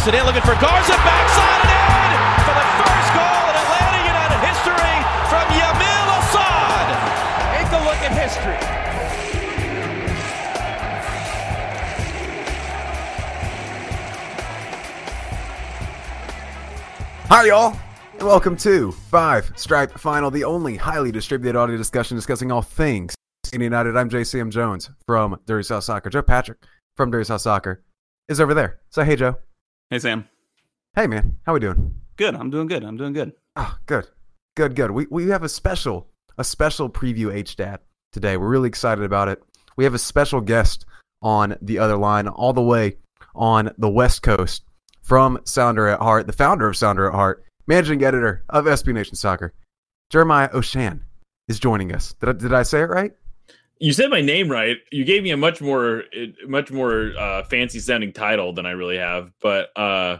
Toss it in, looking for Garza, backside and in for the first goal in Atlanta United history from Yamil Asad. Take a look at history. Hi, y'all, and welcome to Five Stripe Final, the only highly distributed audio discussion discussing all things Senior United. I'm JCM Jones from Dirty South Soccer. Joe Patrick from Dirty South Soccer is over there. So, hey, Joe. Hey Sam. Hey, man. How we doing? Good. I'm doing good. I'm doing good. Oh, good, good, good. We we have a special a special preview HDAT today. We're really excited about it. We have a special guest on the other line, all the way on the West Coast from Sounder at Heart, the founder of Sounder at Heart, managing editor of SB Nation Soccer, Jeremiah Oshan is joining us. Did I, did I say it right? You said my name right. You gave me a much more much more uh, fancy sounding title than I really have, but uh,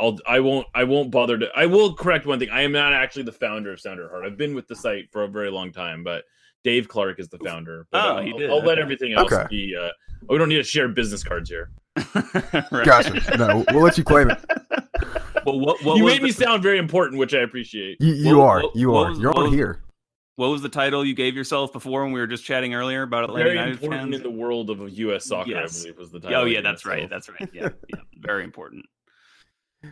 I'll I won't I won't bother to. I will correct one thing. I am not actually the founder of Sounder Heart. I've been with the site for a very long time, but Dave Clark is the founder. But Oh, I'll, he did. I'll let Okay. everything else Okay. be. Uh, we don't need to share business cards here. Right. Gotcha. no, we'll let you claim it. Well, what, what you was made me sound very important, which I appreciate. You, you What- are. You what are. was- You're what on here. What was the title you gave yourself before when we were just chatting earlier about Atlanta Very United important fans? in the world of U.S. soccer, Yes. I believe was the title. oh yeah, gave that's right. That's right. Yeah, yeah. Very important.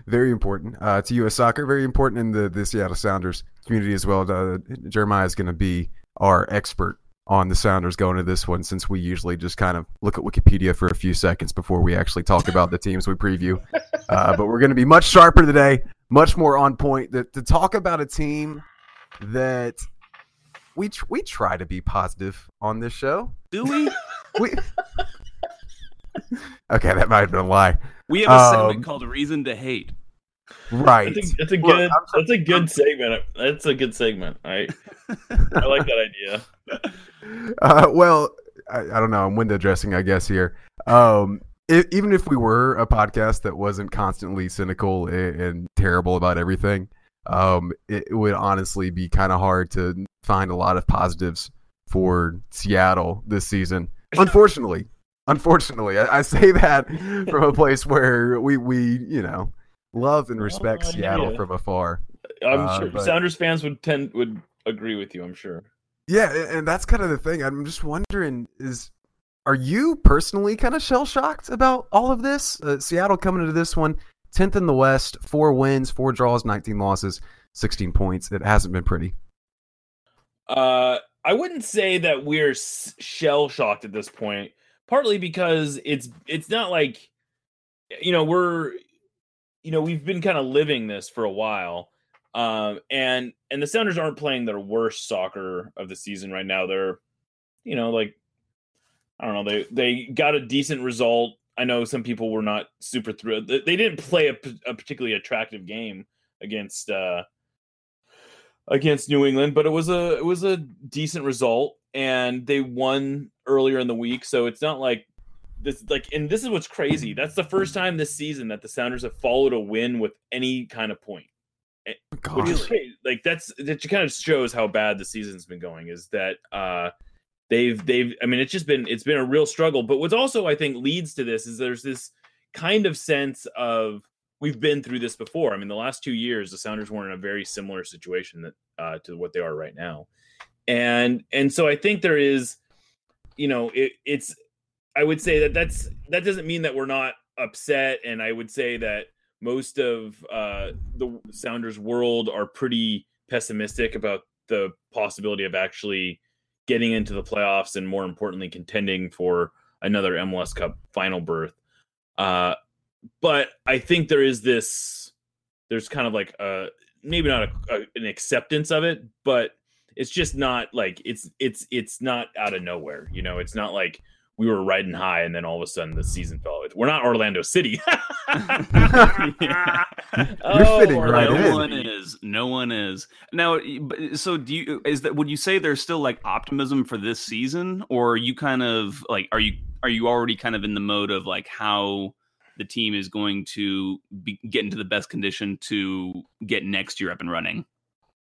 Very important uh, to U.S. soccer. Very important in the, the Seattle Sounders community as well. Uh, Jeremiah is going to be our expert on the Sounders going to this one, since we usually just kind of look at Wikipedia for a few seconds before we actually talk about the teams we preview. Uh, but we're going to be much sharper today, much more on point. To, to talk about a team that we tr- we try to be positive on this show. Do we? We okay, that might have been a lie. We have a segment Um, called "Reason to Hate." Right. That's a, that's a Look, good. I'm that's a good segment. That's a good segment. I I like that idea. Uh, well, I, I don't know. I'm window dressing, I guess here. Um, i even if we were a podcast that wasn't constantly cynical and, and terrible about everything, um, it, it would honestly be kind of hard to find a lot of positives for Seattle this season. Unfortunately, unfortunately, I, I say that from a place where we we you know love and respect Oh, Seattle ya. from afar. I'm Uh, sure but- Sounders fans would tend would agree with you. I'm sure. Yeah, and that's kind of the thing. I'm just wondering is are you personally kind of shell shocked about all of this? Uh, Seattle coming into this one 10th in the West, 4 wins, 4 draws, 19 losses, 16 points. It hasn't been pretty. Uh, I wouldn't say that we're shell shocked at this point. Partly because it's it's not like you know we're you know we've been kind of living this for a while, um, and and the Sounders aren't playing their worst soccer of the season right now. They're you know like I don't know they they got a decent result. I know some people were not super thrilled. They didn't play a, a particularly attractive game against uh against New England, but it was a it was a decent result, and they won earlier in the week. So it's not like this like, and this is what's crazy. That's the first time this season that the Sounders have followed a win with any kind of point. Which is Gosh. Like that's that kind of shows how bad the season's been going. Is that uh they've they've I mean it's just been it's been a real struggle. But what's also I think leads to this is there's this kind of sense of we've been through this before. I mean the last two years the Sounders were in a very similar situation that uh to what they are right now. And and so I think there is you know it, it's I would say that that's that doesn't mean that we're not upset and I would say that most of uh, the Sounders world are pretty pessimistic about the possibility of actually getting into the playoffs and more importantly contending for another MLS Cup final berth. Uh, but I think there is this there's kind of like a maybe not a, a, an acceptance of it, but it's just not like it's it's it's not out of nowhere. You know, it's not like we were riding high and then all of a sudden the season fell. We're not Orlando City. Yeah. You're oh, fitting right no in. one is. No one is. Now, so do you? Is that? Would you say there's still like optimism for this season, or are you kind of like are you are you already kind of in the mode of like how the team is going to be, get into the best condition to get next year up and running?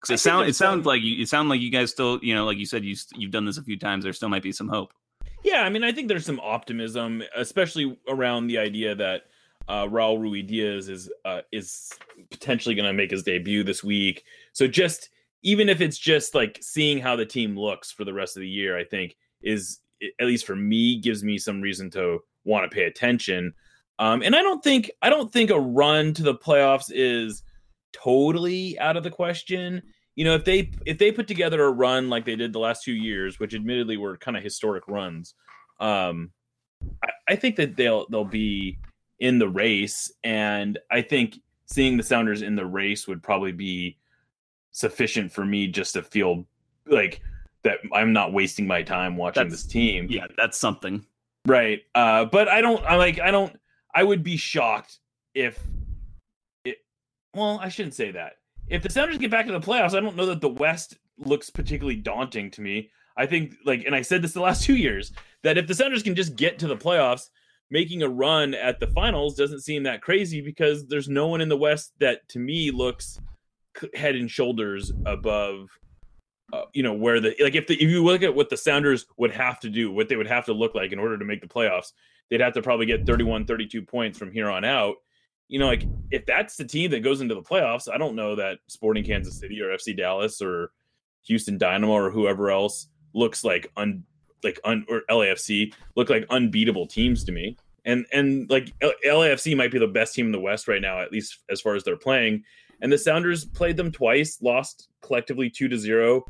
Because it sounds it sounds like you it sounds like you guys still you know like you said you you've done this a few times. There still might be some hope. Yeah, I mean, I think there's some optimism, especially around the idea that Uh, Raul Ruidíaz is uh, is potentially going to make his debut this week. So just even if it's just like seeing how the team looks for the rest of the year, I think is at least for me gives me some reason to want to pay attention. Um, and I don't think I don't think a run to the playoffs is totally out of the question. You know, if they if they put together a run like they did the last two years, which admittedly were kind of historic runs, um, I, I think that they'll they'll be in the race, and I think seeing the Sounders in the race would probably be sufficient for me just to feel like that I'm not wasting my time watching That's- this team. Yeah, that's something. Right. Uh, but I don't. I like. I don't. I would be shocked if it. Well, I shouldn't say that. If the Sounders get back to the playoffs, I don't know that the West looks particularly daunting to me. I think, like, and I said this the last two years, that if the Sounders can just get to the playoffs, making a run at the finals doesn't seem that crazy because there's no one in the West that to me looks head and shoulders above uh, you know where the like if the if you look at what the Sounders would have to do, what they would have to look like in order to make the playoffs, they'd have to probably get 31 32 points from here on out. You know, like if that's the team that goes into the playoffs, I don't know that Sporting Kansas City or FC Dallas or Houston Dynamo or whoever else looks like un like un or LAFC look like unbeatable teams to me. And and like LAFC might be the best team in the West right now, at least as far as they're playing. And the Sounders played them twice, lost collectively two to zero.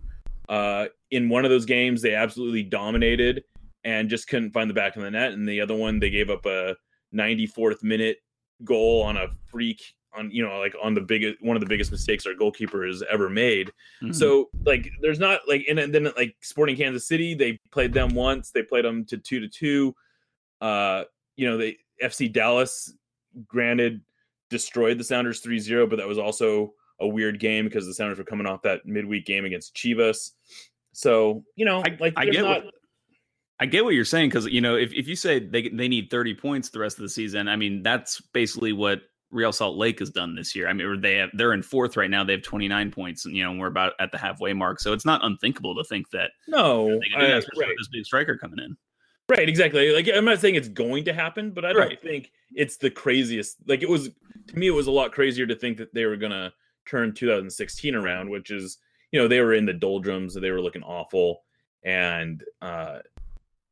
Uh, in one of those games, they absolutely dominated and just couldn't find the back of the net. And the other one, they gave up a 94th minute goal on a freak on you know like on the biggest one of the biggest mistakes our goalkeeper has ever made. Mhm. So like there's not like and then like Sporting Kansas City, they played them once, they played them to two to two. Uh, you know, they FC Dallas, granted, destroyed the Sounders 3-0, but that was also a weird game because the Sounders were coming off that midweek game against Chivas. So, you know, I, like I get not what, I get what you're saying because you know if, if you say they they need 30 points the rest of the season, I mean that's basically what Real Salt Lake has done this year. I mean they have they're in fourth right now. They have 29 points, and you know we're about at the halfway mark. So it's not unthinkable to think that no, they can do uh, that, right. this big striker coming in. Right, exactly. Like I'm not saying it's going to happen, but I don't Right. think it's the craziest. Like it was to me, it was a lot crazier to think that they were gonna turn 2016 around, which is you know they were in the doldrums, they were looking awful, and uh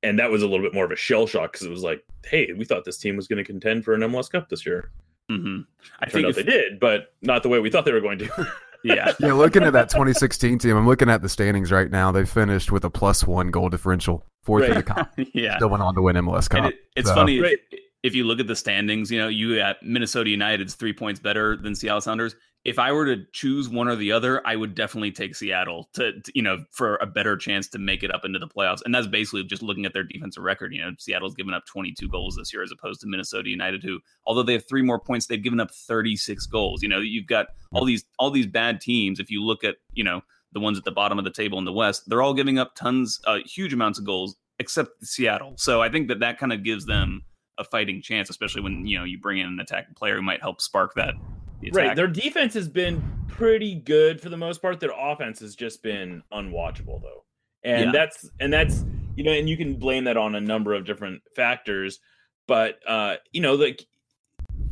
and that was a little bit more of a shell shock because it was like, hey, we thought this team was going to contend for an MLS Cup this year. hmm I Turned think out if, they did, but not the way we thought they were going to. yeah, Yeah, looking at that 2016 team, I'm looking at the standings right now. They finished with a plus one goal differential, fourth in the Right. comp. yeah. Still went on to win MLS Cup. it, it's So- funny if, Right. if you look at the standings. You know, you at Minnesota United's three points better than Seattle Sounders. If I were to choose one or the other, I would definitely take Seattle to, to, you know for a better chance to make it up into the playoffs. And that's basically just looking at their defensive record. You know, Seattle's given up 22 goals this year as opposed to Minnesota United, who although they have three more points, they've given up 36 goals. You know, you've got all these all these bad teams. If you look at you know the ones at the bottom of the table in the West, they're all giving up tons, uh, huge amounts of goals, except Seattle. So I think that that kind of gives them a fighting chance, especially when you know you bring in an attacking player who might help spark that. The right, their defense has been pretty good for the most part. Their offense has just been unwatchable though, and Yeah. that's and that's you know, and you can blame that on a number of different factors. But uh, you know, like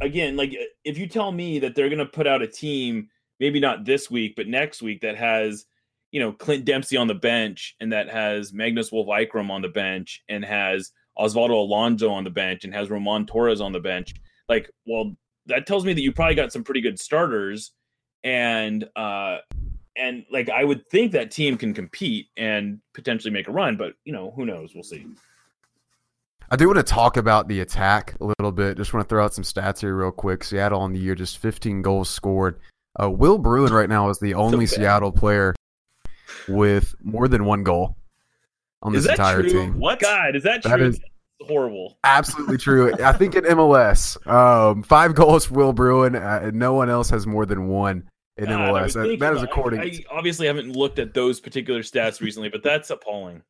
again, like if you tell me that they're going to put out a team, maybe not this week, but next week that has you know Clint Dempsey on the bench and that has Magnus Wolff Eikrem on the bench and has Osvaldo Alonso on the bench and has Roman Torres on the bench, like, well, that tells me that you probably got some pretty good starters and uh and like I would think that team can compete and potentially make a run, but you know, who knows? We'll see. I do want to talk about the attack a little bit. Just want to throw out some stats here real quick. Seattle on the year, just 15 goals scored. Uh, Will Bruin right now is the only bad. Seattle player with more than one goal on Is this that entire true? team. What? God, is that, That true? is- That's horrible. Absolutely true. I think in MLS, um, five goals for Will Bruin. Uh, and no one else has more than one in God, MLS. That- that is according. I, I obviously haven't looked at those particular stats recently, but that's appalling.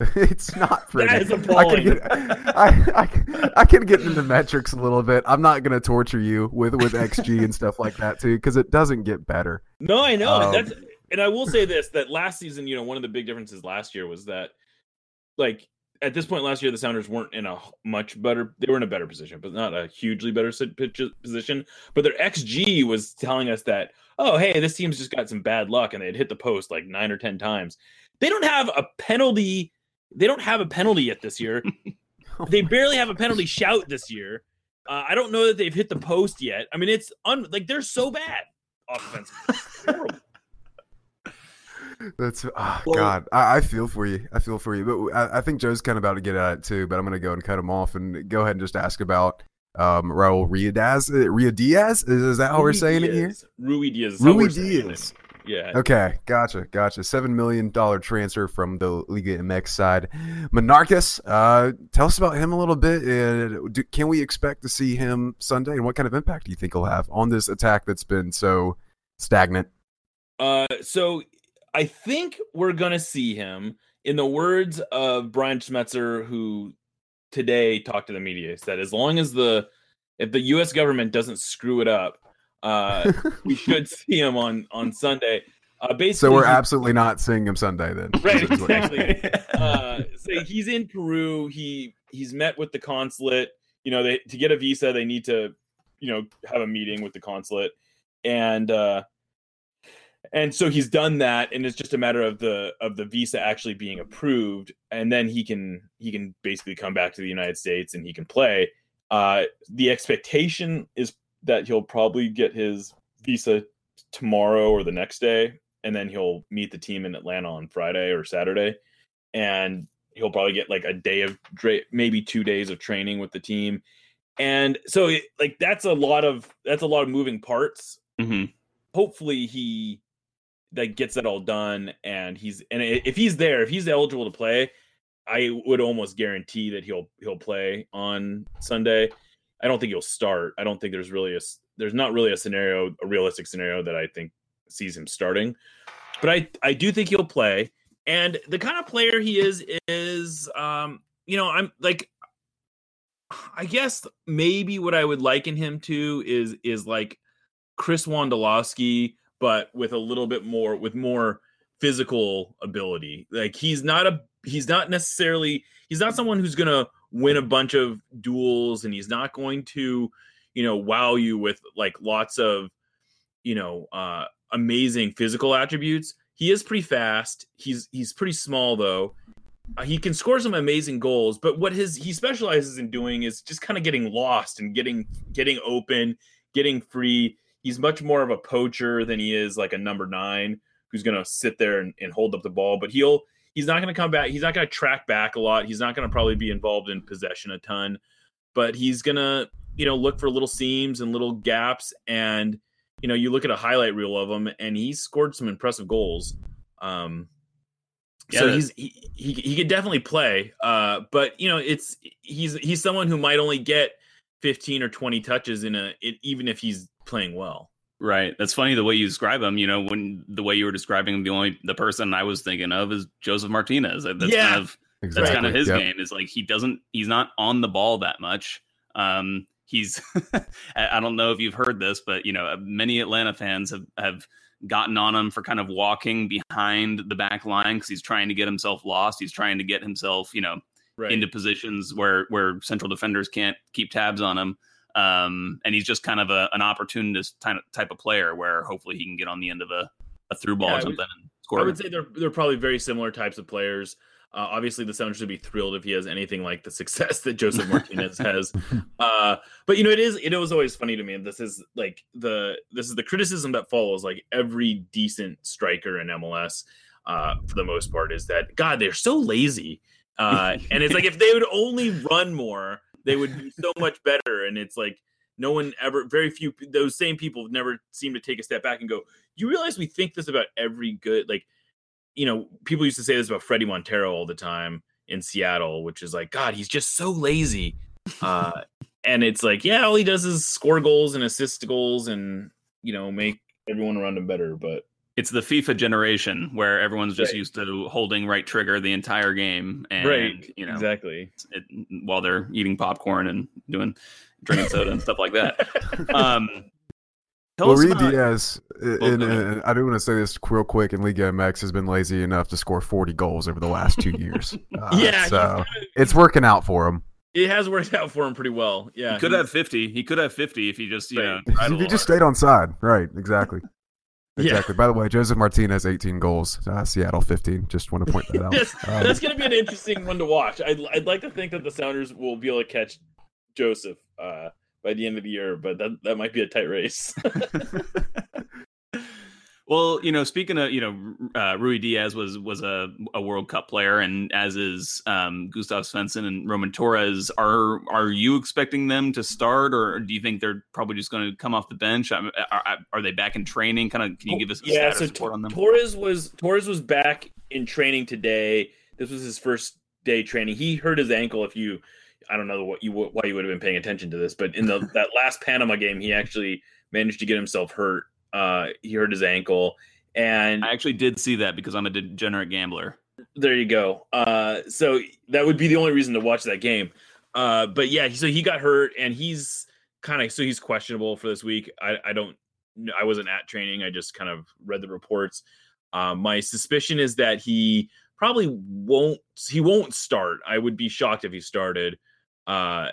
it's not pretty. That is I appalling. can, get, I, I, can- I can get into metrics a little bit. I'm not going to torture you with with XG and stuff like that too, because it doesn't get better. No, I know. Um, that's and I will say this that last season, you know, one of the big differences last year was that like at this point last year, the Sounders weren't in a much better. They were in a better position, but not a hugely better position. But their xG was telling us that, oh, hey, this team's just got some bad luck, and they had hit the post like nine or ten times. They don't have a penalty. They don't have a penalty yet this year. they barely have a penalty shout this year. Uh, I don't know that they've hit the post yet. I mean, it's un- like they're so bad offensively. That's oh well, God. I, I, feel for you. I feel for you. But I, I, think Joe's kind of about to get at it too. But I'm going to go and cut him off and go ahead and just ask about um, Raul Ruidíaz. Uh, Ruidíaz is, is that how Rui we're saying Diaz. it here? Ruidíaz. Ruidíaz. Yeah. Okay. Gotcha. Gotcha. Seven million dollar transfer from the Liga MX side. Monarcas, uh, tell us about him a little bit. And do, can we expect to see him Sunday? And what kind of impact do you think he'll have on this attack that's been so stagnant? Uh, so I think we're gonna see him. In the words of Brian Schmetzer, who today talked to the media, said as long as the if the U.S. government doesn't screw it up, uh, we should see him on on Sunday. Uh, basically, so we're absolutely not seeing him Sunday then. Right, exactly. uh, so he's in Peru. He he's met with the consulate. You know, they to get a visa, they need to, you know, have a meeting with the consulate, and uh, and so he's done that and it's just a matter of the of the visa actually being approved and then he can he can basically come back to the united states and he can play. Uh the expectation is that he'll probably get his visa tomorrow or the next day and then he'll meet the team in atlanta on friday or saturday and he'll probably get like a day of maybe two days of training with the team. And so like that's a lot of that's a lot of moving parts. Mm-hmm. hopefully he that gets that all done and he's and if he's there if he's eligible to play i would almost guarantee that he'll he'll play on sunday. I don't think he'll start. I don't think there's really a there's not really a scenario a realistic scenario that i think sees him starting. But i i do think he'll play and the kind of player he is is um you know i'm like i guess maybe what i would liken him to is is like chris wondolowski but with a little bit more with more physical ability. Like he's not a he's not necessarily he's not someone who's to win a bunch of duels and he's not going to, you know, wow you with like lots of, you know, uh amazing physical attributes. He is pretty fast. He's he's pretty small though. Uh, he can score some amazing goals, but what his he specializes in doing is just kind of getting lost and getting getting open, getting free he's much more of a poacher than he is like a number nine who's going to sit there and, and, hold up the ball. But he'll he's not going to come back. He's not going to track back a lot. He's not going to probably be involved in possession a ton, but he's going to you know look for little seams and little gaps. And you know you look at a highlight reel of him, and he scored some impressive goals. Um, yeah, so he's he, he he could definitely play. Uh, but you know it's he's he's someone who might only get 15 or 20 touches in a it, even if he's playing well. Right. That's funny the way you describe him. You know, when the way you were describing him, the only the person I was thinking of is Josef Martinez. That's yeah, kind of exactly. that's kind of his yep. game. Is like he doesn't he's not on the ball that much. Um, he's I don't know if you've heard this, but you know, many Atlanta fans have have gotten on him for kind of walking behind the back line because he's trying to get himself lost. He's trying to get himself, you know, right. into positions where where central defenders can't keep tabs on him. Um, and he's just kind of a, an opportunist type of, type of player where hopefully he can get on the end of a, a through ball yeah, or something would, and score. I would say they're they're probably very similar types of players. Uh, obviously, the Sounders should be thrilled if he has anything like the success that Josef Martinez has. Uh, but you know, it is it was always funny to me. And this is like the this is the criticism that follows like every decent striker in MLS. Uh, for the most part, is that God they're so lazy. Uh, and it's like if they would only run more, they would be so much better. And it's like no one ever, very few, those same people never seem to take a step back and go, you realize we think this about every good, like, you know, people used to say this about Fredy Montero all the time in Seattle, which is like, God, he's just so lazy. Uh, and it's like, yeah, all he does is score goals and assist goals and, you know, make everyone around him better. But it's the FIFA generation where everyone's just right. used to holding right trigger the entire game, and right. you know exactly it, while they're eating popcorn and doing drinking soda and stuff like that. Um, Tell well, us Reed about- Diaz, uh, Well, and, and I do want to say this real quick. And Liga MX has been lazy enough to score 40 goals over the last two years. Uh, yeah, so kinda- it's working out for him. it has worked out for him pretty well. Yeah, he could have 50. He could have 50 if he just, you Right. know, If he just harder. stayed on side, right? Exactly. Yeah. Exactly. By the way, Josef Martinez 18 goals, uh, Seattle 15. Just want to point that out. That's, Um, that's going to be an interesting one to watch. I'd, I'd like to think that the Sounders will be able to catch Josef uh, by the end of the year, but that, that might be a tight race. Well, you know, speaking of, you know, uh, Ruidíaz was was a, a World Cup player, and as is um, Gustav Svensson and Roman Torres. Are are you expecting them to start, or do you think they're probably just going to come off the bench? Um, Are, are they back in training? Kind of, can you give us a yeah, so report on them? Torres was Torres was back in training today. This was his first day training. He hurt his ankle. If you, I don't know what you why you would have been paying attention to this, but in the that last Panama game, he actually managed to get himself hurt. Uh, he hurt his ankle, and I actually did see that because I'm a degenerate gambler. there you go. Uh, so that would be the only reason to watch that game. Uh, but yeah, so he got hurt, and he's kind of so he's questionable for this week. I, I don't, I wasn't at training. I just kind of read the reports. Um, my suspicion is that he probably won't. He won't start. I would be shocked if he started. Uh,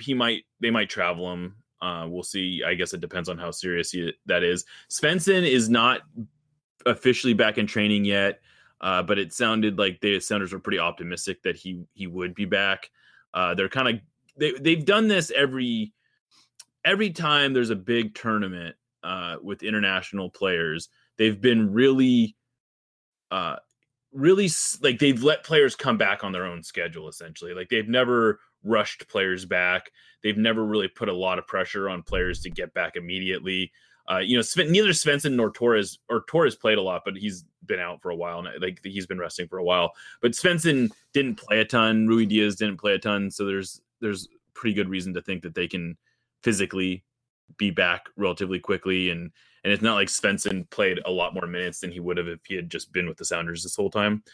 he might. They might travel him. Uh, we'll see. I guess it depends on how serious he, that is. Svensson is not officially back in training yet. Uh, but it sounded like the Sounders were pretty optimistic that he he would be back. Uh, they're kind of they they've done this every every time there's a big tournament uh, with international players. They've been really, uh, really like they've let players come back on their own schedule. Essentially, like they've never rushed players back. They've never really put a lot of pressure on players to get back immediately. Uh, you know, Sven, neither Svensson nor Torres or Torres played a lot, but he's been out for a while. And like he's been resting for a while. But Svensson didn't play a ton. Ruidíaz didn't play a ton. So there's there's pretty good reason to think that they can physically be back relatively quickly. And and it's not like Svensson played a lot more minutes than he would have if he had just been with the Sounders this whole time.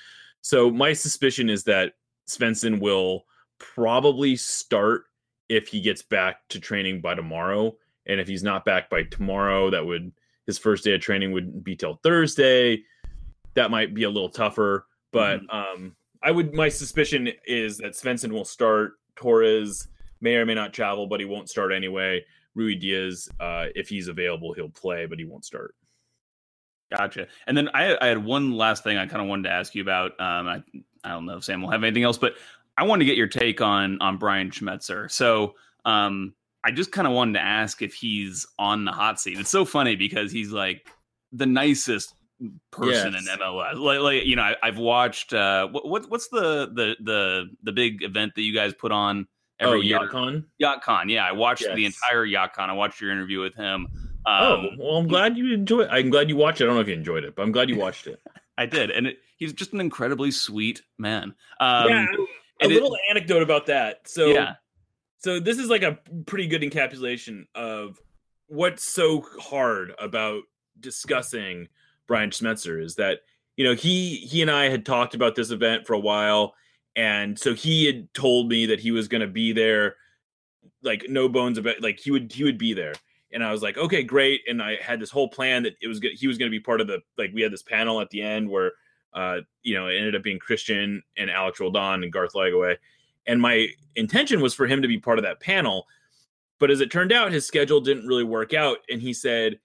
So my suspicion is that Svensson will probably start if he gets back to training by tomorrow. And if he's not back by tomorrow, that would his first day of training would be till Thursday. That might be a little tougher, but um, I would. My suspicion is that Svensson will start. Torres may or may not travel, but he won't start anyway. Ruidíaz, uh, if he's available, he'll play, but he won't start. Gotcha. And then I, I had one last thing I kind of wanted to ask you about. Um, I, I don't know if Sam will have anything else, but I wanted to get your take on on Brian Schmetzer. So um, I just kind of wanted to ask if he's on the hot seat. It's so funny because he's like the nicest person Yes. in MLS. Like, like you know, I, I've watched uh, what, what what's the the the the big event that you guys put on every oh, year? YachtCon? Yacht Con. Yeah, I watched the entire Yacht Con. I watched your interview with him. Um, oh, well, I'm glad you enjoyed. I'm glad you watched it. I don't know if you enjoyed it, but I'm glad you watched it. I did, and it, he's just an incredibly sweet man. Um, yeah, a it- little anecdote about that. So, yeah, so this is like a pretty good encapsulation of what's so hard about discussing Brian Schmetzer is that you know he he and I had talked about this event for a while, and so he had told me that he was going to be there, like no bones about like he would he would be there, and I was like okay great, and I had this whole plan that it was he was going to be part of the like we had this panel at the end where uh you know it ended up being Cristian and Alex Roldan and Garth Lagerwey and my intention was for him to be part of that panel but as it turned out his schedule didn't really work out and he said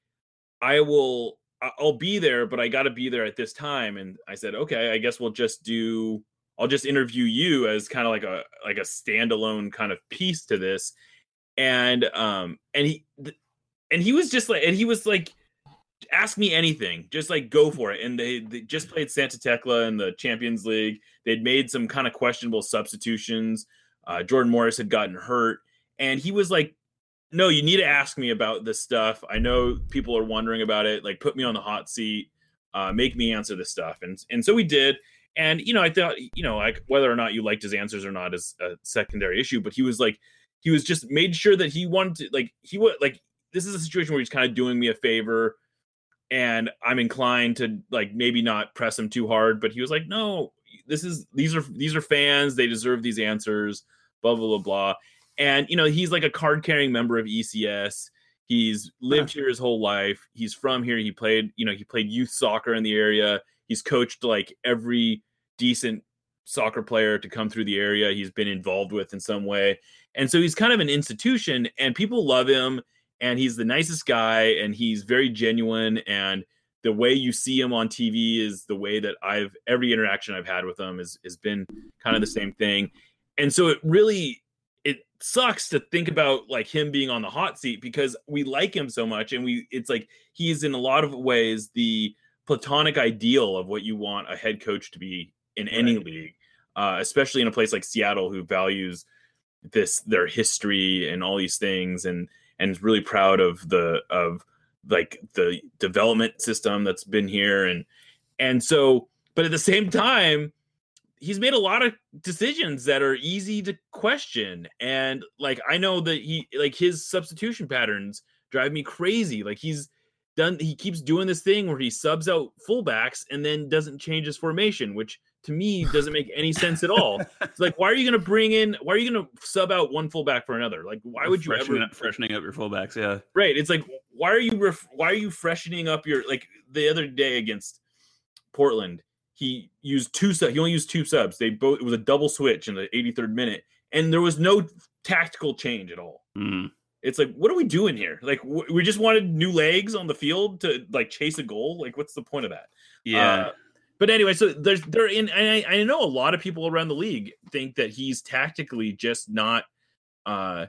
i will i'll be there but i got to be there at this time. And i said okay i guess we'll just do i'll just interview you as kind of like a like a standalone kind of piece to this. And um and he and he was just like and he was like ask me anything just like go for it. And they, they just played santa tecla in the champions league. They'd made some kind of questionable substitutions. Uh, jordan morris had gotten hurt. And he was like no you need to ask me about this stuff. I know people are wondering about it. Like put me on the hot seat. Uh, make me answer this stuff. And and so we did. And you know i thought you know like whether or not you liked his answers or not is a secondary issue but he was like he was just made sure that he wanted to like he would like this is a situation where he's kind of doing me a favor and i'm inclined to like maybe not press him too hard but he was like no this is these are these are fans they deserve these answers blah blah blah blah and you know he's like a card carrying member of ecs He's lived here his whole life. He's from here. He played, you know, he played youth soccer in the area. He's coached like every decent soccer player to come through the area. He's been involved with in some way. And so he's kind of an institution and people love him and he's the nicest guy and he's very genuine and the way you see him on TV is the way that I've every interaction I've had with him has has been kind of the same thing. And so it really it sucks to think about like him being on the hot seat because we like him so much and we it's like he's in a lot of ways the platonic ideal of what you want a head coach to be in any right. league, uh, especially in a place like Seattle who values this their history and all these things and and is really proud of the of like the development system that's been here. And and so but at the same time he's made a lot of decisions that are easy to question. And like i know that he like his substitution patterns drive me crazy. Like he's done he keeps doing this thing where he subs out fullbacks and then doesn't change his formation which to me doesn't make any sense at all. It's like, why are you going to bring in? Why are you going to sub out one fullback for another? Like, why would you ever up, freshening up your fullbacks? Yeah, right. It's like, why are you ref, why are you freshening up your like the other day against Portland? He used two subs. He only used two subs. They both it was a double switch in the 83rd minute, and there was no tactical change at all. Mm. It's like, what are we doing here? Like, w- we just wanted new legs on the field to like chase a goal. Like, what's the point of that? Yeah. Uh, but anyway, so there's there in I, I know a lot of people around the league think that he's tactically just not uh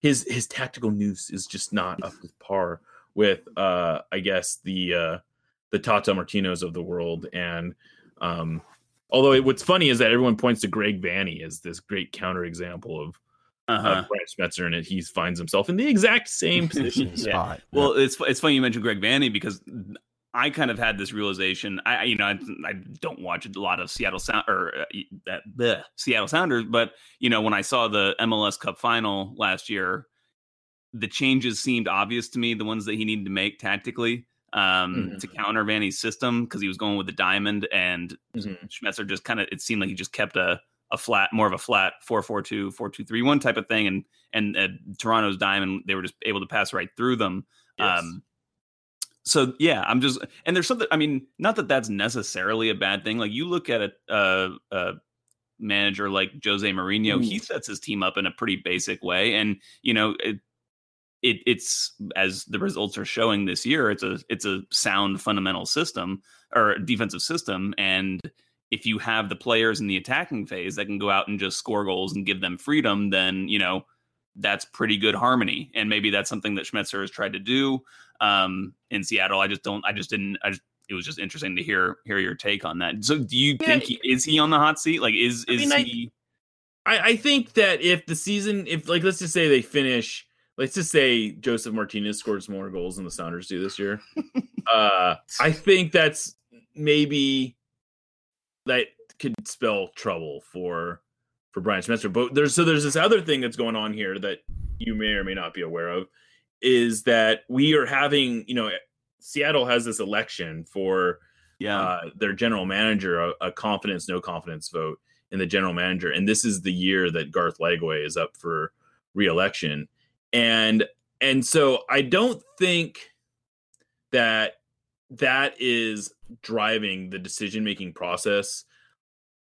his his tactical noose is just not up to par with uh I guess the uh the Tata Martinos of the world and um although it, what's funny is that everyone points to Greg Vanney as this great counterexample of uh-huh. uh, Brian Schmetzer, and he finds himself in the exact same position. yeah. Well, it's it's funny you mentioned Greg Vanney because I kind of had this realization. I, you know, I, I don't watch a lot of Seattle Sound or uh, Seattle Sounders, but you know, when I saw the MLS Cup final last year, the changes seemed obvious to me. The ones that he needed to make tactically um, mm-hmm. to counter Vanney's system because he was going with the diamond, and mm-hmm. Schmetzer just kind of it seemed like he just kept a a flat, more of a flat 4-4-2, 4-2-3-1 type of thing, and and uh, Toronto's diamond they were just able to pass right through them. Yes. Um, so yeah, I'm just and there's something. I mean, not that that's necessarily a bad thing. Like you look at a, a, a manager like Jose Mourinho, mm. he sets his team up in a pretty basic way, and you know it, it it's as the results are showing this year. It's a it's a sound fundamental system or defensive system, and if you have the players in the attacking phase that can go out and just score goals and give them freedom, then you know that's pretty good harmony. And maybe that's something that Schmetzer has tried to do um, in Seattle. I just don't. I just didn't. I just. It was just interesting to hear hear your take on that. So, do you yeah, think he, is he on the hot seat? Like, is is I mean, he? I, I think that if the season, if like let's just say they finish, let's just say Josef Martinez scores more goals than the Sounders do this year. uh, I think that's maybe that could spell trouble for for Brian Schmetzer. But there's so there's this other thing that's going on here that you may or may not be aware of is that we are having, you know, Seattle has this election for yeah. uh, their general manager, a, a, confidence no confidence vote in the general manager, and this is the year that Garth Lagerwey is up for reelection, and and so I don't think that that is driving the decision making process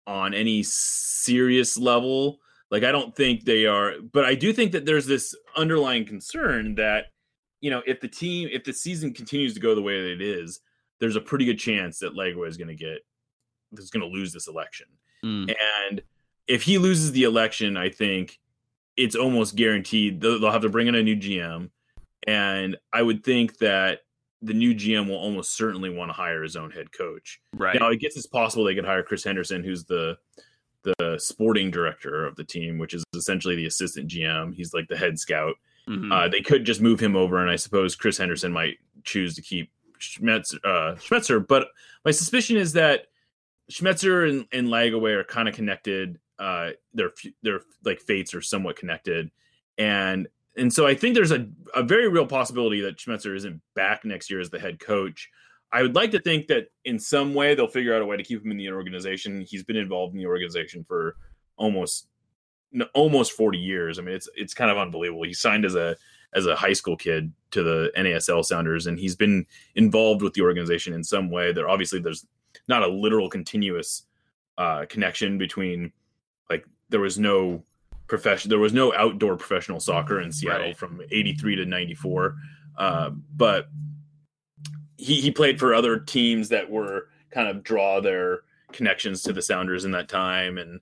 on any serious level. Like I don't think they are, but I do think that there's this underlying concern that you know if the team if the season continues to go the way that it is, there's a pretty good chance that Lagerwey is going to get is going to lose this election. Mm. And if he loses the election, I think it's almost guaranteed they'll, they'll have to bring in a new GM. And I would think that the new GM will almost certainly want to hire his own head coach. Right now, I guess it's possible they could hire Chris Henderson, who's the the sporting director of the team, which is essentially the assistant GM. He's like the head scout. Mm-hmm. Uh, they could just move him over, and I suppose Chris Henderson might choose to keep Schmetzer. Uh, Schmetzer. But my suspicion is that Schmetzer and, and Lagerwey are kind of connected. Uh, their their like fates are somewhat connected, and and so I think there's a, a very real possibility that Schmetzer isn't back next year as the head coach. I would like to think that in some way they'll figure out a way to keep him in the organization. He's been involved in the organization for almost almost 40 years. I mean, it's it's kind of unbelievable. He signed as a as a high school kid to the NASL Sounders, and he's been involved with the organization in some way. There obviously there's not a literal continuous uh, connection between like there was no profession there was no outdoor professional soccer in Seattle Right. from 83 to 94 uh, but he, he played for other teams that were kind of draw their connections to the Sounders in that time and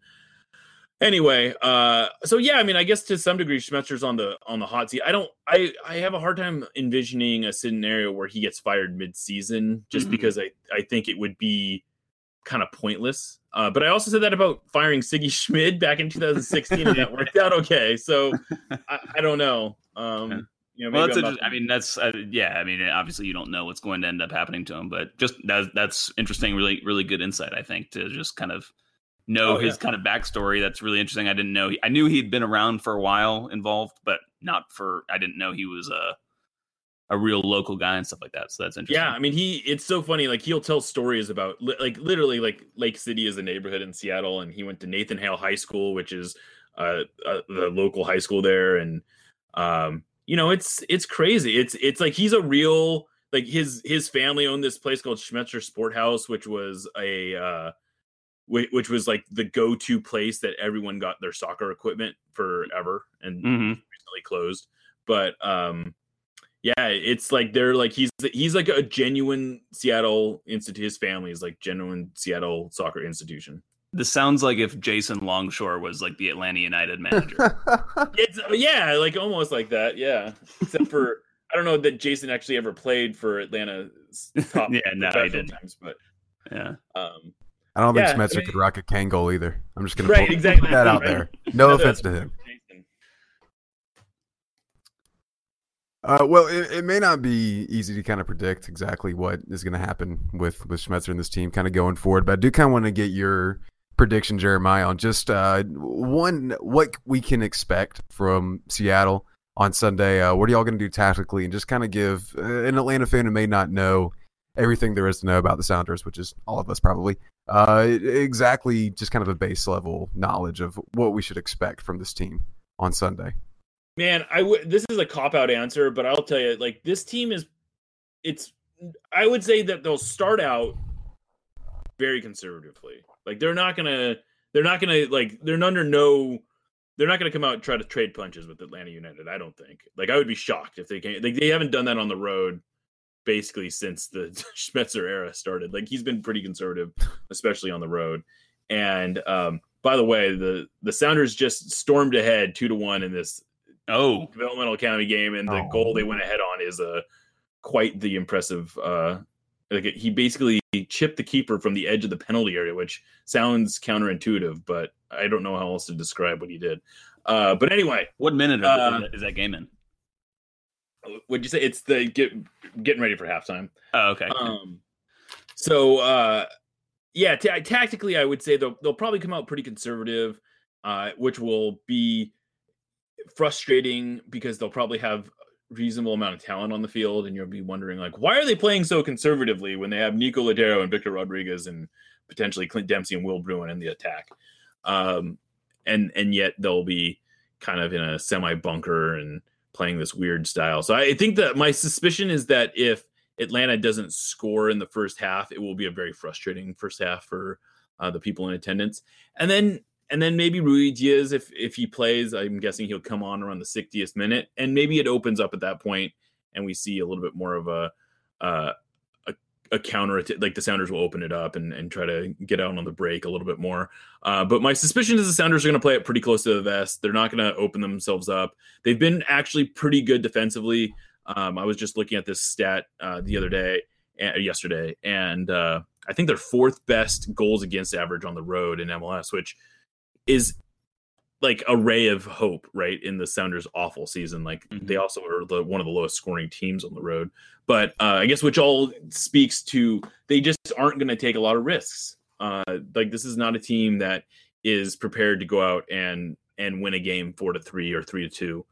anyway uh so yeah i mean i guess to some degree schmetzer's on the on the hot seat i don't i i have a hard time envisioning a scenario where he gets fired mid-season just Mhm. because i i think it would be kind of pointless uh but i also said that about firing sigi schmid back in 2016 and that worked out okay so i, I don't know um you know Well, that's I'm inter- not- I mean, that's uh, yeah. I mean, obviously, you don't know what's going to end up happening to him, but just that's that's interesting. Really, really good insight. I think to just kind of know Oh, his yeah. kind of backstory. That's really interesting. I didn't know. He, I knew he'd been around for a while, involved, but not for. I didn't know he was a a real local guy and stuff like that. So that's interesting. Yeah, I mean, he it's so funny. Like he'll tell stories about li- like literally like Lake City is a neighborhood in Seattle, and he went to Nathan Hale High School, which is uh, uh the local high school there, and um, you know, it's it's crazy. It's it's like he's a real like his his family owned this place called Schmetzer Sport House, which was a uh, which, which was like the go to place that everyone got their soccer equipment forever, and Mhm. recently closed. But um, yeah, it's like they're like he's he's like a genuine Seattle institute. His family is like genuine Seattle soccer institution. This sounds like if Jason Longshore was like the Atlanta United manager. It's yeah, like almost like that. Yeah, except for I don't know that Jason actually ever played for Atlanta. top Yeah, no, he didn't. teams, but yeah. um, I don't think Yeah, I mean- could rock a Kangol either. I'm just gonna Right, put, exactly. put that out Right. there. No offense to him. Jason. Uh, well, it, it may not be easy to kind of predict exactly what is going to happen with with Schmetzer and this team kind of going forward, but I do kind of want to get your prediction, Jeremiah, on just uh, one what we can expect from Seattle on Sunday. Uh, what are y'all going to do tactically, and just kind of give uh, an Atlanta fan who may not know everything there is to know about the Sounders, which is all of us probably, uh, exactly just kind of a base level knowledge of what we should expect from this team on Sunday. Man, I would. This is a cop out answer, but I'll tell you, like this team is. It's. I would say that they'll start out very conservatively. Like they're not gonna. They're not gonna like. They're under no. They're not gonna come out and try to trade punches with Atlanta United. I don't think. Like I would be shocked if they can. Like they haven't done that on the road, basically since the Schmetzer era started. Like he's been pretty conservative, especially on the road. And um, by the way, the the Sounders just stormed ahead two to one in this Oh, developmental academy game, and the Oh. goal they went ahead on is uh, quite the impressive. Uh, like he basically chipped the keeper from the edge of the penalty area, which sounds counterintuitive, but I don't know how else to describe what he did. Uh, but anyway, what minute Uh, is, that game in? would you say it's the get getting ready for halftime? Oh, okay. Um, so uh, yeah, ta tactically, I would say they'll they'll probably come out pretty conservative, uh, which will be frustrating because they'll probably have a reasonable amount of talent on the field, and you'll be wondering like, why are they playing so conservatively when they have Nico Lodeiro and Victor Rodriguez and potentially Clint Dempsey and Will Bruin in the attack, um, and and yet they'll be kind of in a semi bunker and playing this weird style. So I think that my suspicion is that if Atlanta doesn't score in the first half, it will be a very frustrating first half for uh, the people in attendance. And then and then maybe Ruidíaz, if if he plays, I'm guessing he'll come on around the 60th minute, and maybe it opens up at that point, and we see a little bit more of a uh, a, a counter like the Sounders will open it up and and try to get out on the break a little bit more. Uh, but my suspicion is the Sounders are going to play it pretty close to the vest. They're not going to open themselves up. They've been actually pretty good defensively. Um, I was just looking at this stat uh, the other day, uh, yesterday, and uh, I think they're fourth best goals against average on the road in MLS, which is like a ray of hope, right? In the Sounders' awful season, like Mhm. they also are the one of the lowest scoring teams on the road. But uh, I guess which all speaks to they just aren't going to take a lot of risks. Uh, like this is not a team that is prepared to go out and and win a game four to three or three to two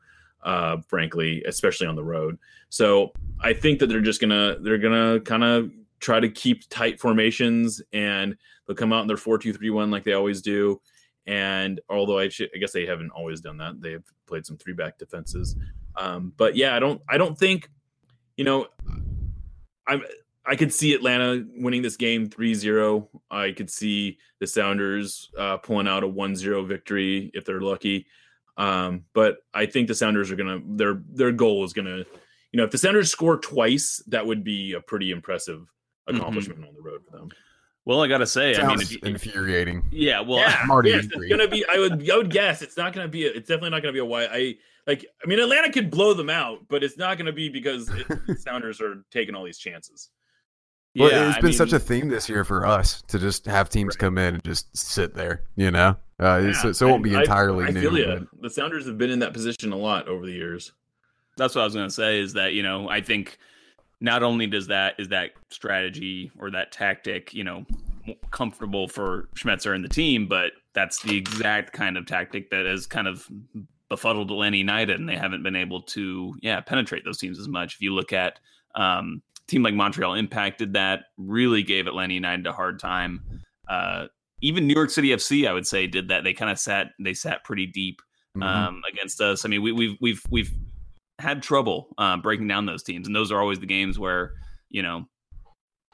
uh frankly especially on the road so i think that they're just gonna they're gonna kind of try to keep tight formations and they'll come out in their 4-2-3-1 like they always do and although i should, i guess they haven't always done that they've played some three back defenses Um, but yeah, I don't I don't think you know I'm I could see Atlanta winning this game 3-0. I could see the Sounders uh, pulling out a 1-0 victory if they're lucky. Um, but I think the Sounders are gonna their their goal is gonna you know if the Sounders score twice, that would be a pretty impressive accomplishment mm-hmm. on the road for them. Well, I gotta say, Sounds I mean, if you, infuriating. Yeah, well, yeah, Marty yes, it's gonna be. I would, I would guess it's not gonna be. A, it's definitely not gonna be a why. I like. I mean, Atlanta could blow them out, but it's not gonna be because it, Sounders are taking all these chances. Well, yeah, it's I been mean, such a theme this year for us to just have teams right. come in and just sit there. You know, uh, yeah, so, so, it won't be entirely I, I new. Feel you. The Sounders have been in that position a lot over the years. That's what I was gonna say. Is that you know I think not only does that is that strategy or that tactic, you know, comfortable for Schmetzer and the team, but that's the exact kind of tactic that has kind of befuddled Atlanta United, and they haven't been able to, yeah, penetrate those teams as much. If you look at um, team like Montreal, impacted that, really gave Atlanta United a hard time. Uh, even New York City FC, I would say, did that. They kind of sat, they sat pretty deep mm-hmm. um, against us. I mean, we, we've we've we've had trouble uh, breaking down those teams, and those are always the games where you know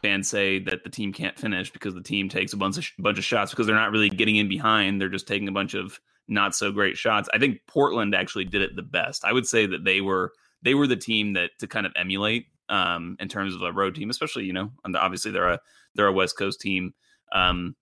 fans say that the team can't finish because the team takes a bunch of bunch of shots because they're not really getting in behind; they're just taking a bunch of not so great shots. I think Portland actually did it the best. I would say that they were they were the team that to kind of emulate um, in terms of a road team, especially you know, obviously they're a they're a West Coast team um,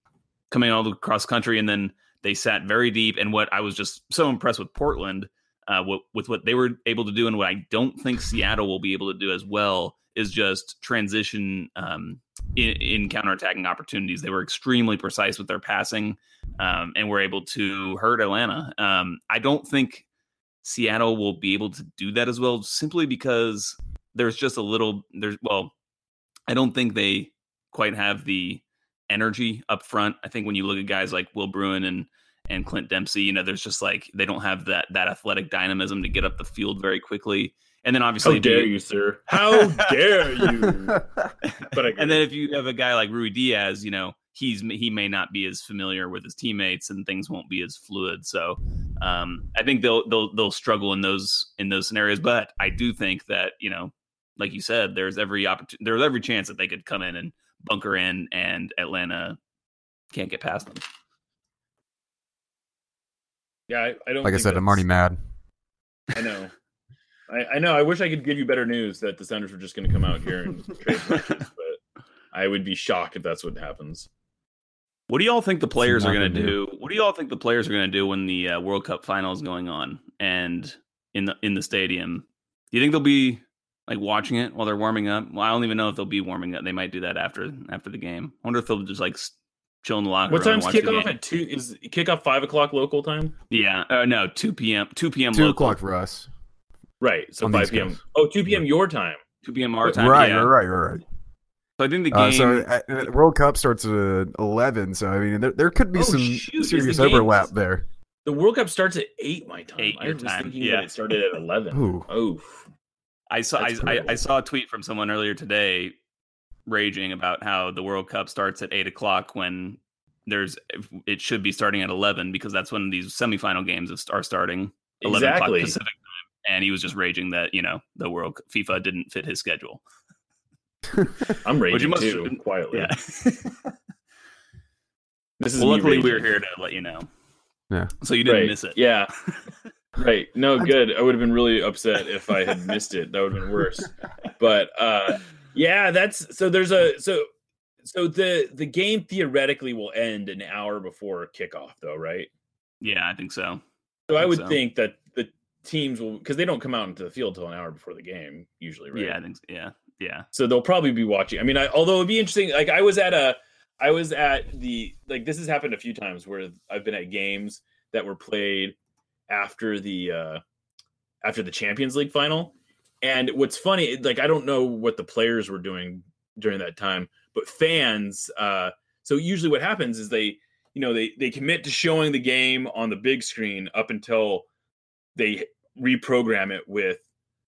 coming all across country, and then they sat very deep. And what I was just so impressed with Portland uh, with, with what they were able to do and what I don't think Seattle will be able to do as well is just transition um, in, in counterattacking opportunities. They were extremely precise with their passing um, and were able to hurt Atlanta. Um, I don't think Seattle will be able to do that as well simply because there's just a little there's well I don't think they quite have the energy up front. I think when you look at guys like Will Bruin and and Clint Dempsey. You know, there's just like they don't have that that athletic dynamism to get up the field very quickly. And then obviously, how dare you, sir? How dare you? but and then if you have a guy like Ruidíaz, you know, he's he may not be as familiar with his teammates, and things won't be as fluid. So, um, I think they'll they'll they'll struggle in those in those scenarios. But I do think that you know, like you said, there's every opportunity, there's every chance that they could come in and bunker in, and Atlanta can't get past them. Yeah, I, I don't. Like I said, I'm already mad. I know. I, I, know. I wish I could give you better news that the Sounders were just going to come out here and trade but I would be shocked if that's what happens. What do y'all think the players are going to do? What do y'all think the players are going to do when the uh, World Cup final is going on and in the in the stadium? Do you think they'll be like watching it while they're warming up? Well, I don't even know if they'll be warming up. They might do that after after the game. I wonder if they'll just like chill in the locker what room. What time's kickoff at two? Is kickoff five o'clock local time? Yeah, uh, no, two p.m. Two p.m. Two local. o'clock for us. Right, so five p.m. Oh, 2 p.m. your time. Two p.m. our time. Right, yeah. right, right, right. So I think the game. Uh, so uh, World Cup starts at eleven. So I mean, there, there could be oh, some shoot, serious the overlap there. The World Cup starts at eight my time. Eight I was time. thinking yeah. that it started at eleven. Ooh. Oh. I saw I, I, I, saw a tweet from someone earlier today raging about how the World Cup starts at eight o'clock when there's it should be starting at 11 because that's when these semifinal games are starting 11 exactly. o'clock Pacific time. And he was just raging that you know the World FIFA didn't fit his schedule. I'm raging must, too, quietly. Yeah. this is well, luckily we're here to let you know. Yeah. So you didn't right. miss it. Yeah. right. No, good. I would have been really upset if I had missed it. That would have been worse. But uh yeah, that's so there's a so so the the game theoretically will end an hour before kickoff, though, right? Yeah, I think so. So I, I would so. think that the teams will because they don't come out into the field till an hour before the game usually, right? Yeah, I think so. yeah, yeah. So they'll probably be watching. I mean, I, although it'd be interesting. Like I was at a, I was at the like this has happened a few times where I've been at games that were played after the uh after the Champions League final. And what's funny, like I don't know what the players were doing during that time, but fans uh so usually what happens is they you know they they commit to showing the game on the big screen up until they reprogram it with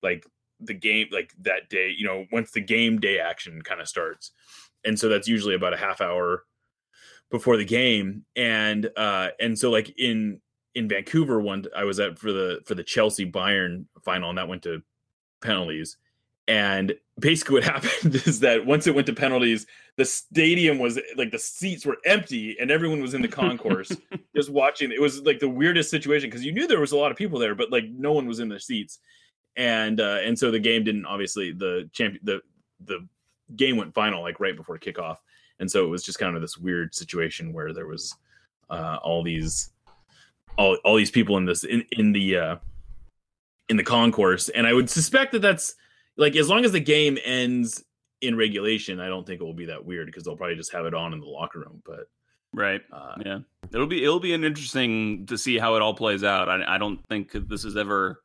like the game like that day you know once the game day action kind of starts. And so that's usually about a half hour before the game. And uh and so like in in Vancouver one I was at for the for the Chelsea Bayern final and that went to penalties. And basically what happened is that once it went to penalties, the stadium was like the seats were empty and everyone was in the concourse just watching. It was like the weirdest situation because you knew there was a lot of people there, but like no one was in their seats. And uh and so the game didn't obviously the champion the the game went final like right before kickoff. And so it was just kind of this weird situation where there was uh all these all all these people in this in in the uh in the concourse and I would suspect that that's like as long as the game ends in regulation, I don't think it will be that weird because they'll probably just have it on in the locker room. But Right. uh, Yeah. It'll be it'll be an interesting to see how it all plays out. I, I don't think this is ever.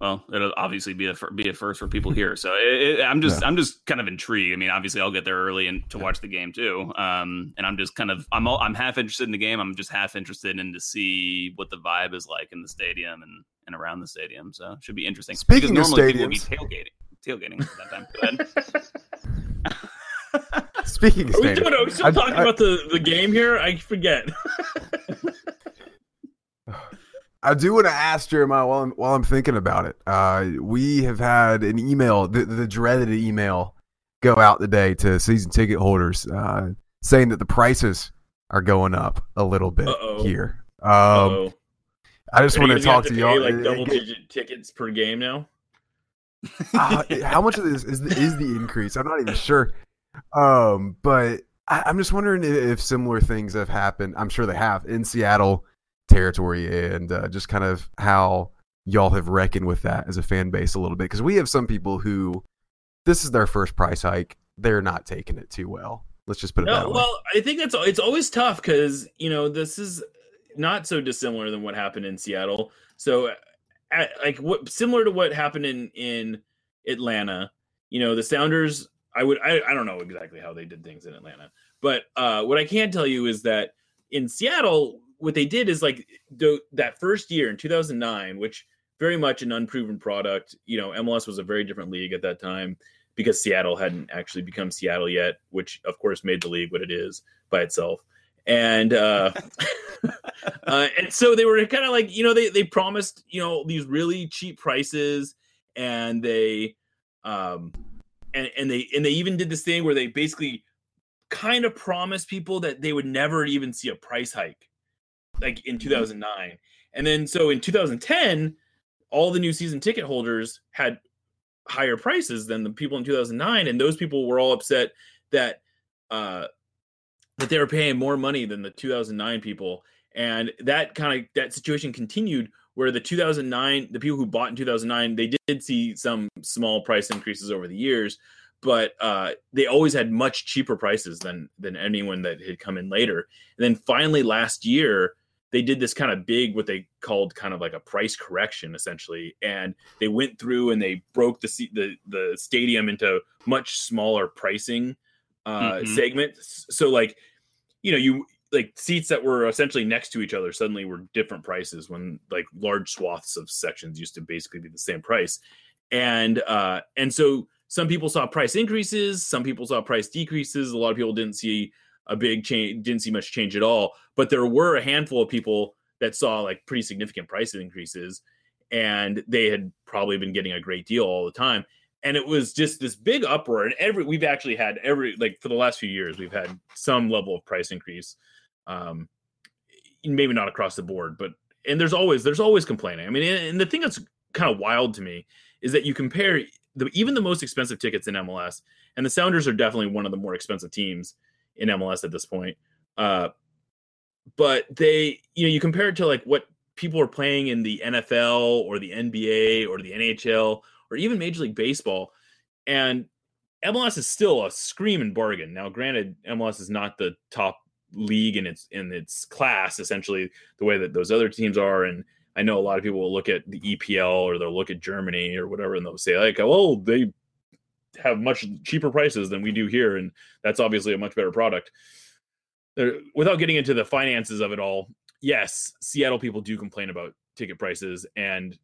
Well, it'll obviously be a be a first for people here. So it, it, I'm just I'm just kind of intrigued. I mean, obviously I'll get there early and to watch the game too. Um, and I'm just kind of I'm all, I'm half interested in the game. I'm just half interested in to see what the vibe is like in the stadium and and around the stadium. So it should be interesting. Speaking because of normally people would be stadiums- tailgating, tailgating at that time. Go ahead. Speaking of are we, doing, are we still I- talking I- about the, the game here? I forget. I do want to ask Jeremiah while I'm while I'm thinking about it. Uh, we have had an email, the, the dreaded email, go out today to season ticket holders, uh, saying that the prices are going up a little bit Uh-oh. here. Um, oh, I just want to talk to, y'all. like double digit tickets per game now. uh, how much of this is the, is the increase? I'm not even sure. Um, but I, I'm just wondering if, if similar things have happened. I'm sure they have in Seattle territory, and uh, just kind of how y'all have reckoned with that as a fan base a little bit. Because we have some people who this is their first price hike. They're not taking it too well. Let's just put it that way. well, I think that's it's always tough because you know this is not so dissimilar than what happened in Seattle. So, at, like what similar to what happened in in Atlanta. You know, the Sounders. I would. I, I don't know exactly how they did things in Atlanta, but uh, what I can tell you is that in Seattle, what they did is like the, that first year in 2009, which very much an unproven product. You know, MLS was a very different league at that time because Seattle hadn't actually become Seattle yet, which of course made the league what it is by itself. And uh, uh and so they were kind of like, you know, they they promised, you know, these really cheap prices and they um and and they and they even did this thing where they basically kind of promised people that they would never even see a price hike like in 2009. And then so in 2010, all the new season ticket holders had higher prices than the people in 2009 and those people were all upset that uh that they were paying more money than the 2009 people. And that kind of that situation continued where the 2009 the people who bought in 2009 they did see some small price increases over the years but uh they always had much cheaper prices than than anyone that had come in later. And then finally last year they did this kind of big what they called kind of like a price correction essentially and they went through and they broke the the the stadium into much smaller pricing uh Mhm. segments. So like you know you like seats that were essentially next to each other suddenly were different prices when like large swaths of sections used to basically be the same price. And uh and so some people saw price increases some people saw price decreases. A lot of people didn't see a big change didn't see much change at all but there were a handful of people that saw like pretty significant price increases and they had probably been getting a great deal all the time and it was just this big uproar and every we've actually had every like for the last few years we've had some level of price increase um maybe not across the board but and there's always there's always complaining. I mean and, and the thing that's kind of wild to me is that you compare the even the most expensive tickets in mls and the sounders are definitely one of the more expensive teams in mls at this point uh but they you know you compare it to like what people are playing in the nfl or the nba or the nhl or even major league baseball and MLS is still a screaming bargain. Now, granted, MLS is not the top league in its in its class, essentially the way that those other teams are. And I know a lot of people will look at the EPL or they'll look at Germany or whatever, and they'll say like, "Oh, they have much cheaper prices than we do here," and that's obviously a much better product. There, without getting into the finances of it all, yes, Seattle people do complain about ticket prices, and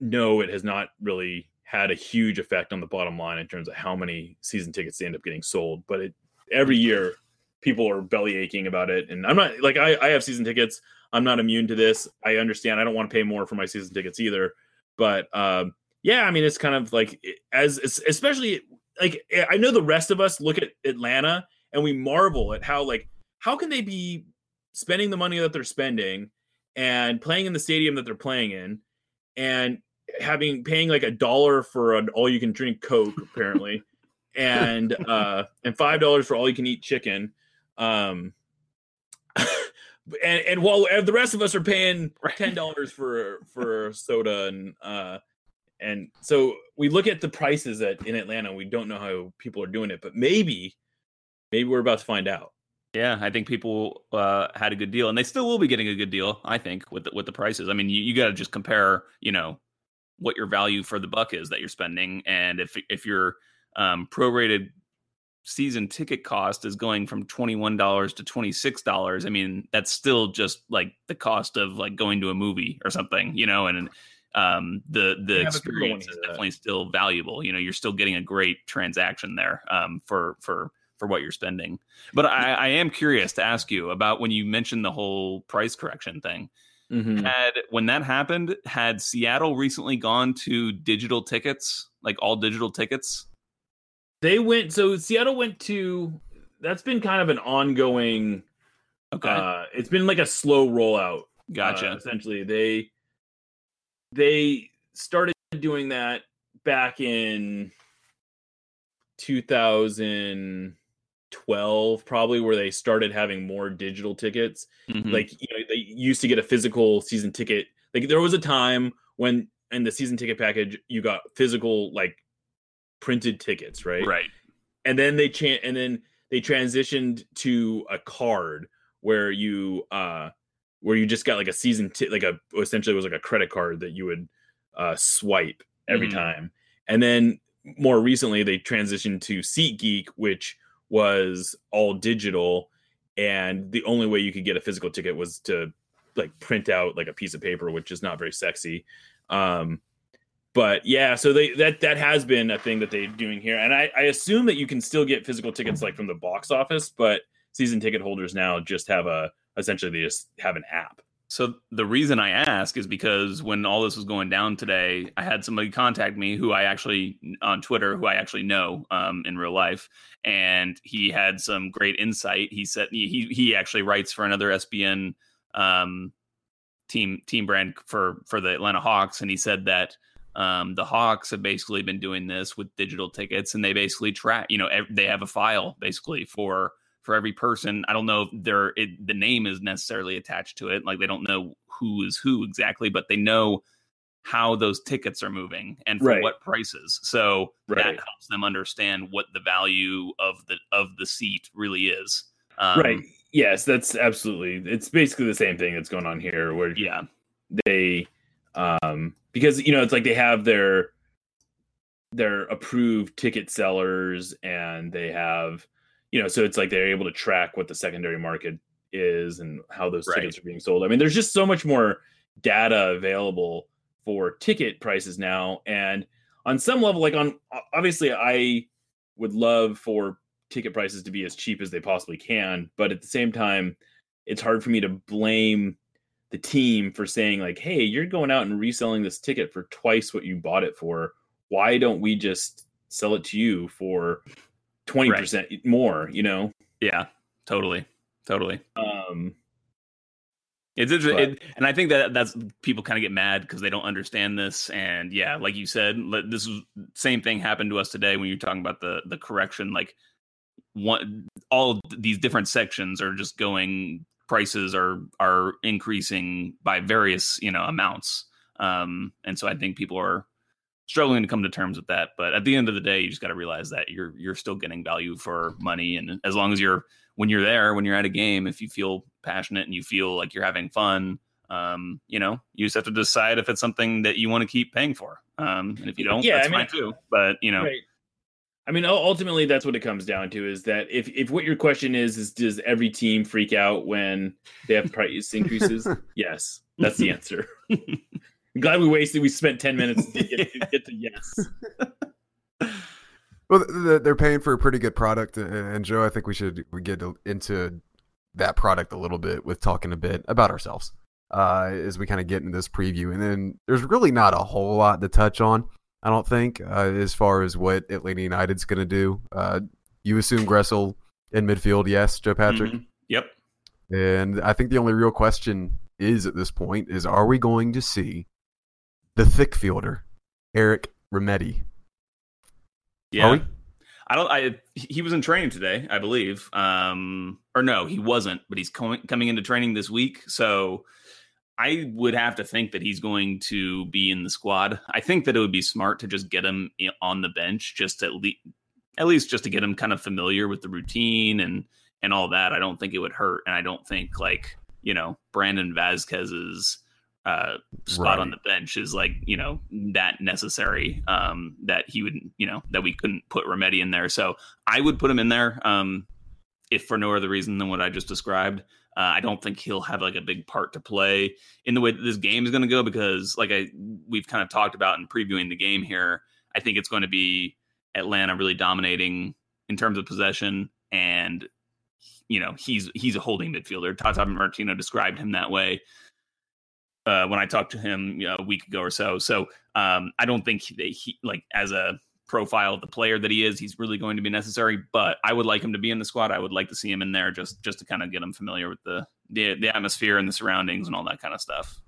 no, it has not really had a huge effect on the bottom line in terms of how many season tickets they end up getting sold. But it every year people are belly aching about it. And I'm not like I, I have season tickets. I'm not immune to this. I understand. I don't want to pay more for my season tickets either. But um, yeah, I mean, it's kind of like as especially like I know the rest of us look at Atlanta and we marvel at how like how can they be spending the money that they're spending and playing in the stadium that they're playing in and having paying like a dollar for an all you can drink coke apparently and uh and five dollars for all you can eat chicken um and and while the rest of us are paying ten dollars for for soda and uh and so we look at the prices at in Atlanta we don't know how people are doing it but maybe maybe we're about to find out yeah, I think people uh, had a good deal, and they still will be getting a good deal. I think with the, with the prices. I mean, you, you got to just compare, you know, what your value for the buck is that you're spending, and if if your um, prorated season ticket cost is going from twenty one dollars to twenty six dollars, I mean, that's still just like the cost of like going to a movie or something, you know, and um, the the yeah, experience is definitely still valuable. You know, you're still getting a great transaction there um, for for for what you're spending. But I, I am curious to ask you about when you mentioned the whole price correction thing. Mm-hmm. Had when that happened, had Seattle recently gone to digital tickets, like all digital tickets? They went so Seattle went to that's been kind of an ongoing okay. Uh, it's been like a slow rollout. Gotcha. Uh, essentially, they they started doing that back in 2012 probably where they started having more digital tickets. Mm-hmm. like you know they used to get a physical season ticket. Like there was a time when in the season ticket package you got physical like printed tickets right? Right. And then they chan- and then they transitioned to a card where you uh where you just got like a season t- like a essentially was like a credit card that you would uh swipe every mm-hmm. time. And then more recently they transitioned to SeatGeek which was all digital. And the only way you could get a physical ticket was to like print out like a piece of paper which is not very sexy. Um but yeah so they that that has been a thing that they're doing here. And i i assume that you can still get physical tickets like from the box office but season ticket holders now just have a essentially they just have an app so the reason I ask is because when all this was going down today, I had somebody contact me who I actually on Twitter, who I actually know um, in real life, and he had some great insight. He said he he actually writes for another SBN um, team team brand for for the Atlanta Hawks, and he said that um, the Hawks have basically been doing this with digital tickets, and they basically track. You know, they have a file basically for for every person. I don't know if they're it, the name is necessarily attached to it. Like they don't know who is who exactly, but they know how those tickets are moving and for right. what prices. So right. that helps them understand what the value of the of the seat really is. Um, right. Yes, that's absolutely. It's basically the same thing that's going on here. Where yeah, they um because you know it's like they have their their approved ticket sellers and they have you know, so it's like they're able to track what the secondary market is and how those right. tickets are being sold. I mean, there's just so much more data available for ticket prices now. And on some level, like on obviously, I would love for ticket prices to be as cheap as they possibly can. But at the same time, it's hard for me to blame the team for saying, like, hey, you're going out and reselling this ticket for twice what you bought it for. Why don't we just sell it to you for 20% right. more, you know? Yeah, totally. Totally. Um, it's interesting, it, and I think that that's people kind of get mad because they don't understand this. And yeah, like you said, this is same thing happened to us today when you're talking about the the correction. Like one, all these different sections are just going prices are are increasing by various you know amounts. Um, and so I think people are struggling to come to terms with that. But at the end of the day, you just got to realize that you're you're still getting value for money, and as long as you're when you're there, when you're at a game, if you feel passionate and you feel like you're having fun, um, you know, you just have to decide if it's something that you want to keep paying for. Um, and if you don't, yeah, that's I mean, fine too. But you know. Right. I mean, ultimately, that's what it comes down to: is that if, if what your question is is does every team freak out when they have price increases? yes, that's the answer. I'm glad we wasted. We spent ten minutes to get, to, get to yes. Well, they're paying for a pretty good product, and Joe, I think we should we get into that product a little bit with talking a bit about ourselves. uh, as we kind of get into this preview. And then there's really not a whole lot to touch on, I don't think, uh, as far as what Atlanta United's going to do. Uh, you assume Gressel in midfield, yes, Joe Patrick? Mhm. Yep. And I think the only real question is at this point is are we going to see the thick fielder, Eric Remedi? Yeah. I don't. I he was in training today, I believe. Um, or no, he wasn't. But he's coming coming into training this week, so I would have to think that he's going to be in the squad. I think that it would be smart to just get him on the bench, just at least at least just to get him kind of familiar with the routine and and all that. I don't think it would hurt, and I don't think like you know Brandon Vazquez's uh, spot on the bench is like you know that necessary um, that he would you know that we couldn't put Remedi in there. So I would put him in there um, if for no other reason than what I just described. Uh, I don't think he'll have like a big part to play in the way that this game is going to go because, like I we've kind of talked about in previewing the game here, I think it's going to be Atlanta really dominating in terms of possession, and you know he's he's a holding midfielder. Tata Martino described him that way uh, when I talked to him you know, a week ago or so. So um, I don't think that he like as a profile of the player that he is, he's really going to be necessary. But I would like him to be in the squad. I would like to see him in there just just to kind of get him familiar with the the, the atmosphere and the surroundings and all that kind of stuff.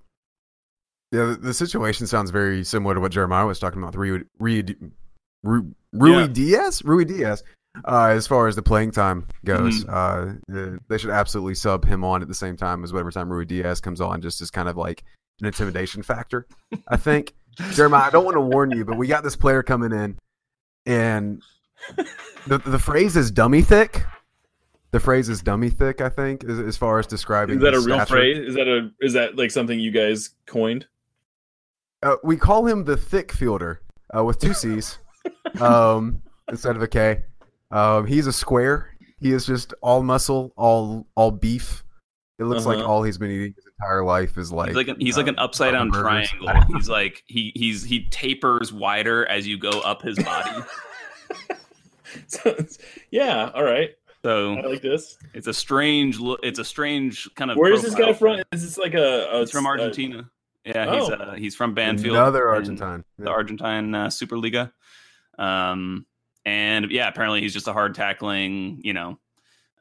Yeah, the, situation sounds very similar to what Jeremiah was talking about. Rui, Rui, Rui, Rui Yeah. Diaz? Ruidíaz. Uh, as far as the playing time goes, Mm-hmm. uh, they should absolutely sub him on at the same time as whatever time Ruidíaz comes on, just as kind of like an intimidation factor. I think. Jeremiah, I don't want to warn you, but we got this player coming in, and the the phrase is dummy thick. The phrase is dummy thick. I think, as, as far as describing. Is that a real stature. phrase? Is that a is that like something you guys coined? Uh, we call him the thick fielder uh, with two C's um, instead of a K. Um, he's a square. He is just all muscle, all all beef. It looks like Uh-huh. all he's been eating his entire life is like He's like an, he's like uh, an upside down burgers. triangle. He's like he he's he tapers wider as you go up his body. Sounds- yeah, all right. So I like this. it's a strange look. It's a strange kind of. Where is this guy from? Is this like a? a He's from a- Argentina. yeah, he's Oh. uh, he's from Banfield. Another in Argentine. the Argentine uh, Superliga. Um, and yeah, apparently he's just a hard tackling, you know,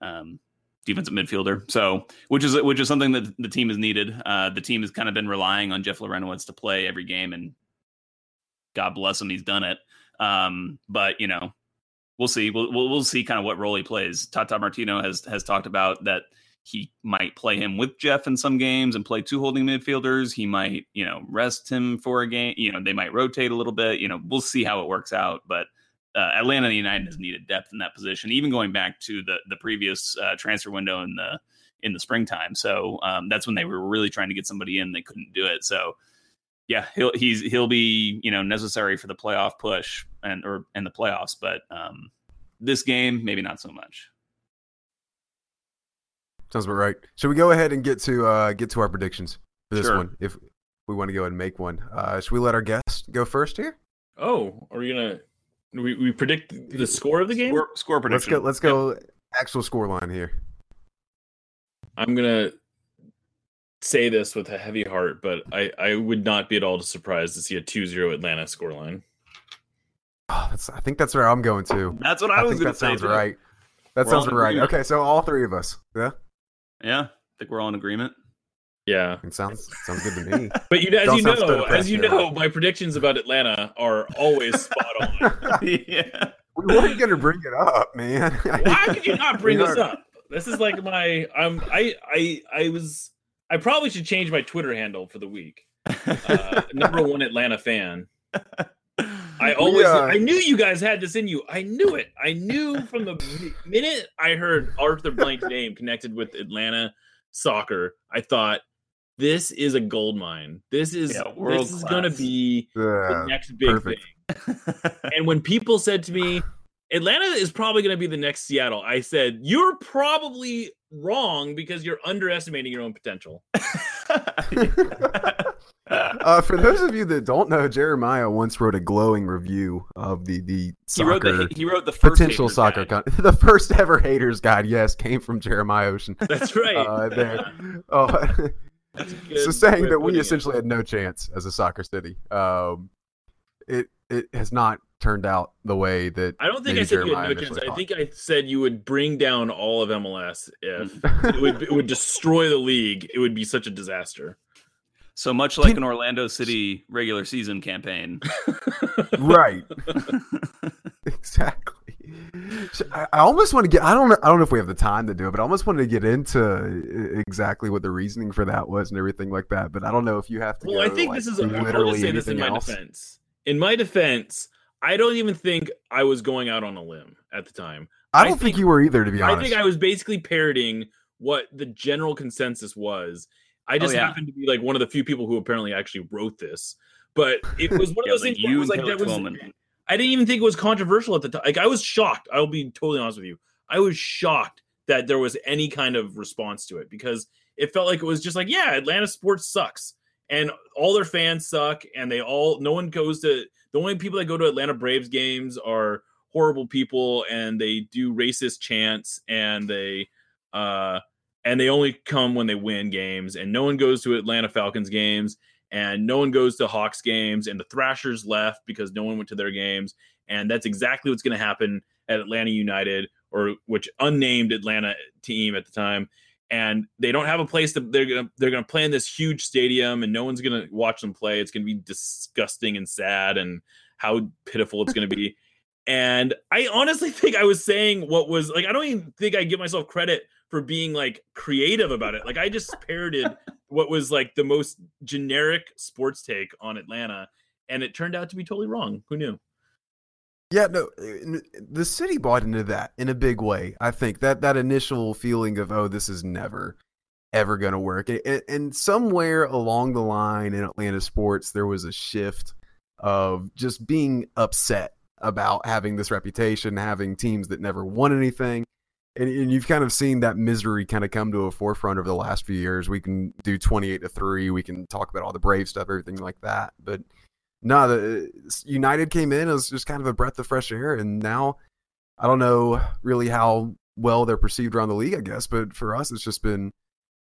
um, defensive midfielder. So, which is which is something that the team has needed. Uh, the team has kind of been relying on Jeff Larentowicz to play every game, and God bless him, he's done it. Um, but you know, we'll see. We'll, we'll we'll see kind of what role he plays. Tata Martino has has talked about that he might play him with Jeff in some games and play two holding midfielders. He might, you know, rest him for a game. You know, they might rotate a little bit. You know, we'll see how it works out. But uh, Atlanta United has needed depth in that position, even going back to the the previous uh, transfer window in the in the springtime. So um, that's when they were really trying to get somebody in. They couldn't do it. So yeah, he'll he's he'll be you know necessary for the playoff push and or in the playoffs. But um, this game, maybe not so much. Sounds about right. Should we go ahead and get to uh, get to our predictions for this Sure. one? If we want to go ahead and make one, uh, should we let our guest go first here? Oh, are we gonna? We, we predict the score of the game. Score, score Let's prediction. go. Let's go. Actual score line here. I'm gonna say this with a heavy heart, but I I would not be at all surprised to see a 2-0 Atlanta scoreline. Oh, that's, I think that's where I'm going to. That's what I, I, was going to say. That sounds too. right. That We're sounds right. agreement. Okay, so all three of us. Yeah, Yeah, I think we're all in agreement. Yeah, it sounds sounds good to me. but you as you know, as you know, my predictions about Atlanta are always spot on. yeah. we weren't going to bring it up, man. Why could you not bring this up? This is like my I'm I I I was I probably should change my Twitter handle for the week. Uh, number one Atlanta fan. I always uh, I knew you guys had this in you. I knew it. I knew from the minute I heard Arthur Blank's name connected with Atlanta soccer. I thought this is a gold mine. This is Yeah, this is going to class. be the Uh, next big perfect. thing. And when people said to me, Atlanta is probably going to be the next Seattle, I said, You're probably wrong because you're underestimating your own potential. uh, for those of you that don't know, Jeremiah once wrote a glowing review of the the he soccer wrote the he wrote the first potential soccer con- the first ever haters guide. Yes, came from Jeremiah Oshan. That's right. Uh, there. Oh, That's a so good saying that we putting it. essentially had no chance as a soccer city. Um, it it has not turned out the way that I don't think maybe I said you had no chance. initially I think I said you would bring down all of MLS if it would it would destroy the league. It would be such a disaster. So much like an Orlando City regular season campaign. right. exactly. So I, I almost want to get. I don't know. I don't know if we have the time to do it, but I almost wanted to get into exactly what the reasoning for that was and everything like that. But I don't know if you have to. Well, I think like, this is. through I'll literally just say this in my else. defense. In my defense, I don't even think I was going out on a limb at the time. I I don't think, think- you were either, to be honest. I think I was basically parroting what the general consensus was. I oh, just yeah. happened to be like one of the few people who apparently actually wrote this. But it was one of Yeah, those like things where it you was and like that was Twellman. I didn't even think it was controversial at the time. Like I was shocked. I'll be totally honest with you. I was shocked that there was any kind of response to it because it felt like it was just like, yeah, Atlanta sports sucks. And all their fans suck, and they all no one goes to the only people that go to Atlanta Braves games are horrible people and they do racist chants and they uh and they only come when they win games and no one goes to Atlanta Falcons games and no one goes to Hawks games and the Thrashers left because no one went to their games and that's exactly what's going to happen at Atlanta United or which unnamed Atlanta team at the time and they don't have a place to they're to they're going to play in this huge stadium and no one's going to watch them play. It's going to be disgusting and sad and how pitiful it's going to be. And I honestly think I was saying what was like I don't even think I give myself credit for being like creative about it. Like I just parroted what was like the most generic sports take on Atlanta and it turned out to be totally wrong. Who knew? Yeah, no, eh, the city bought into that in a big way. I think. That that initial feeling of oh, this is never, ever going to work, and, and somewhere along the line in Atlanta sports, there was a shift of just being upset about having this reputation, having teams that never won anything, and, and you've kind of seen that misery kind of come to a forefront over the last few years. We can do twenty-eight to three. We can talk about all the brave stuff, everything like that, but no, the United came in as just kind of a breath of fresh air, and now I don't know really how well they're perceived around the league, I guess, but for us, it's just been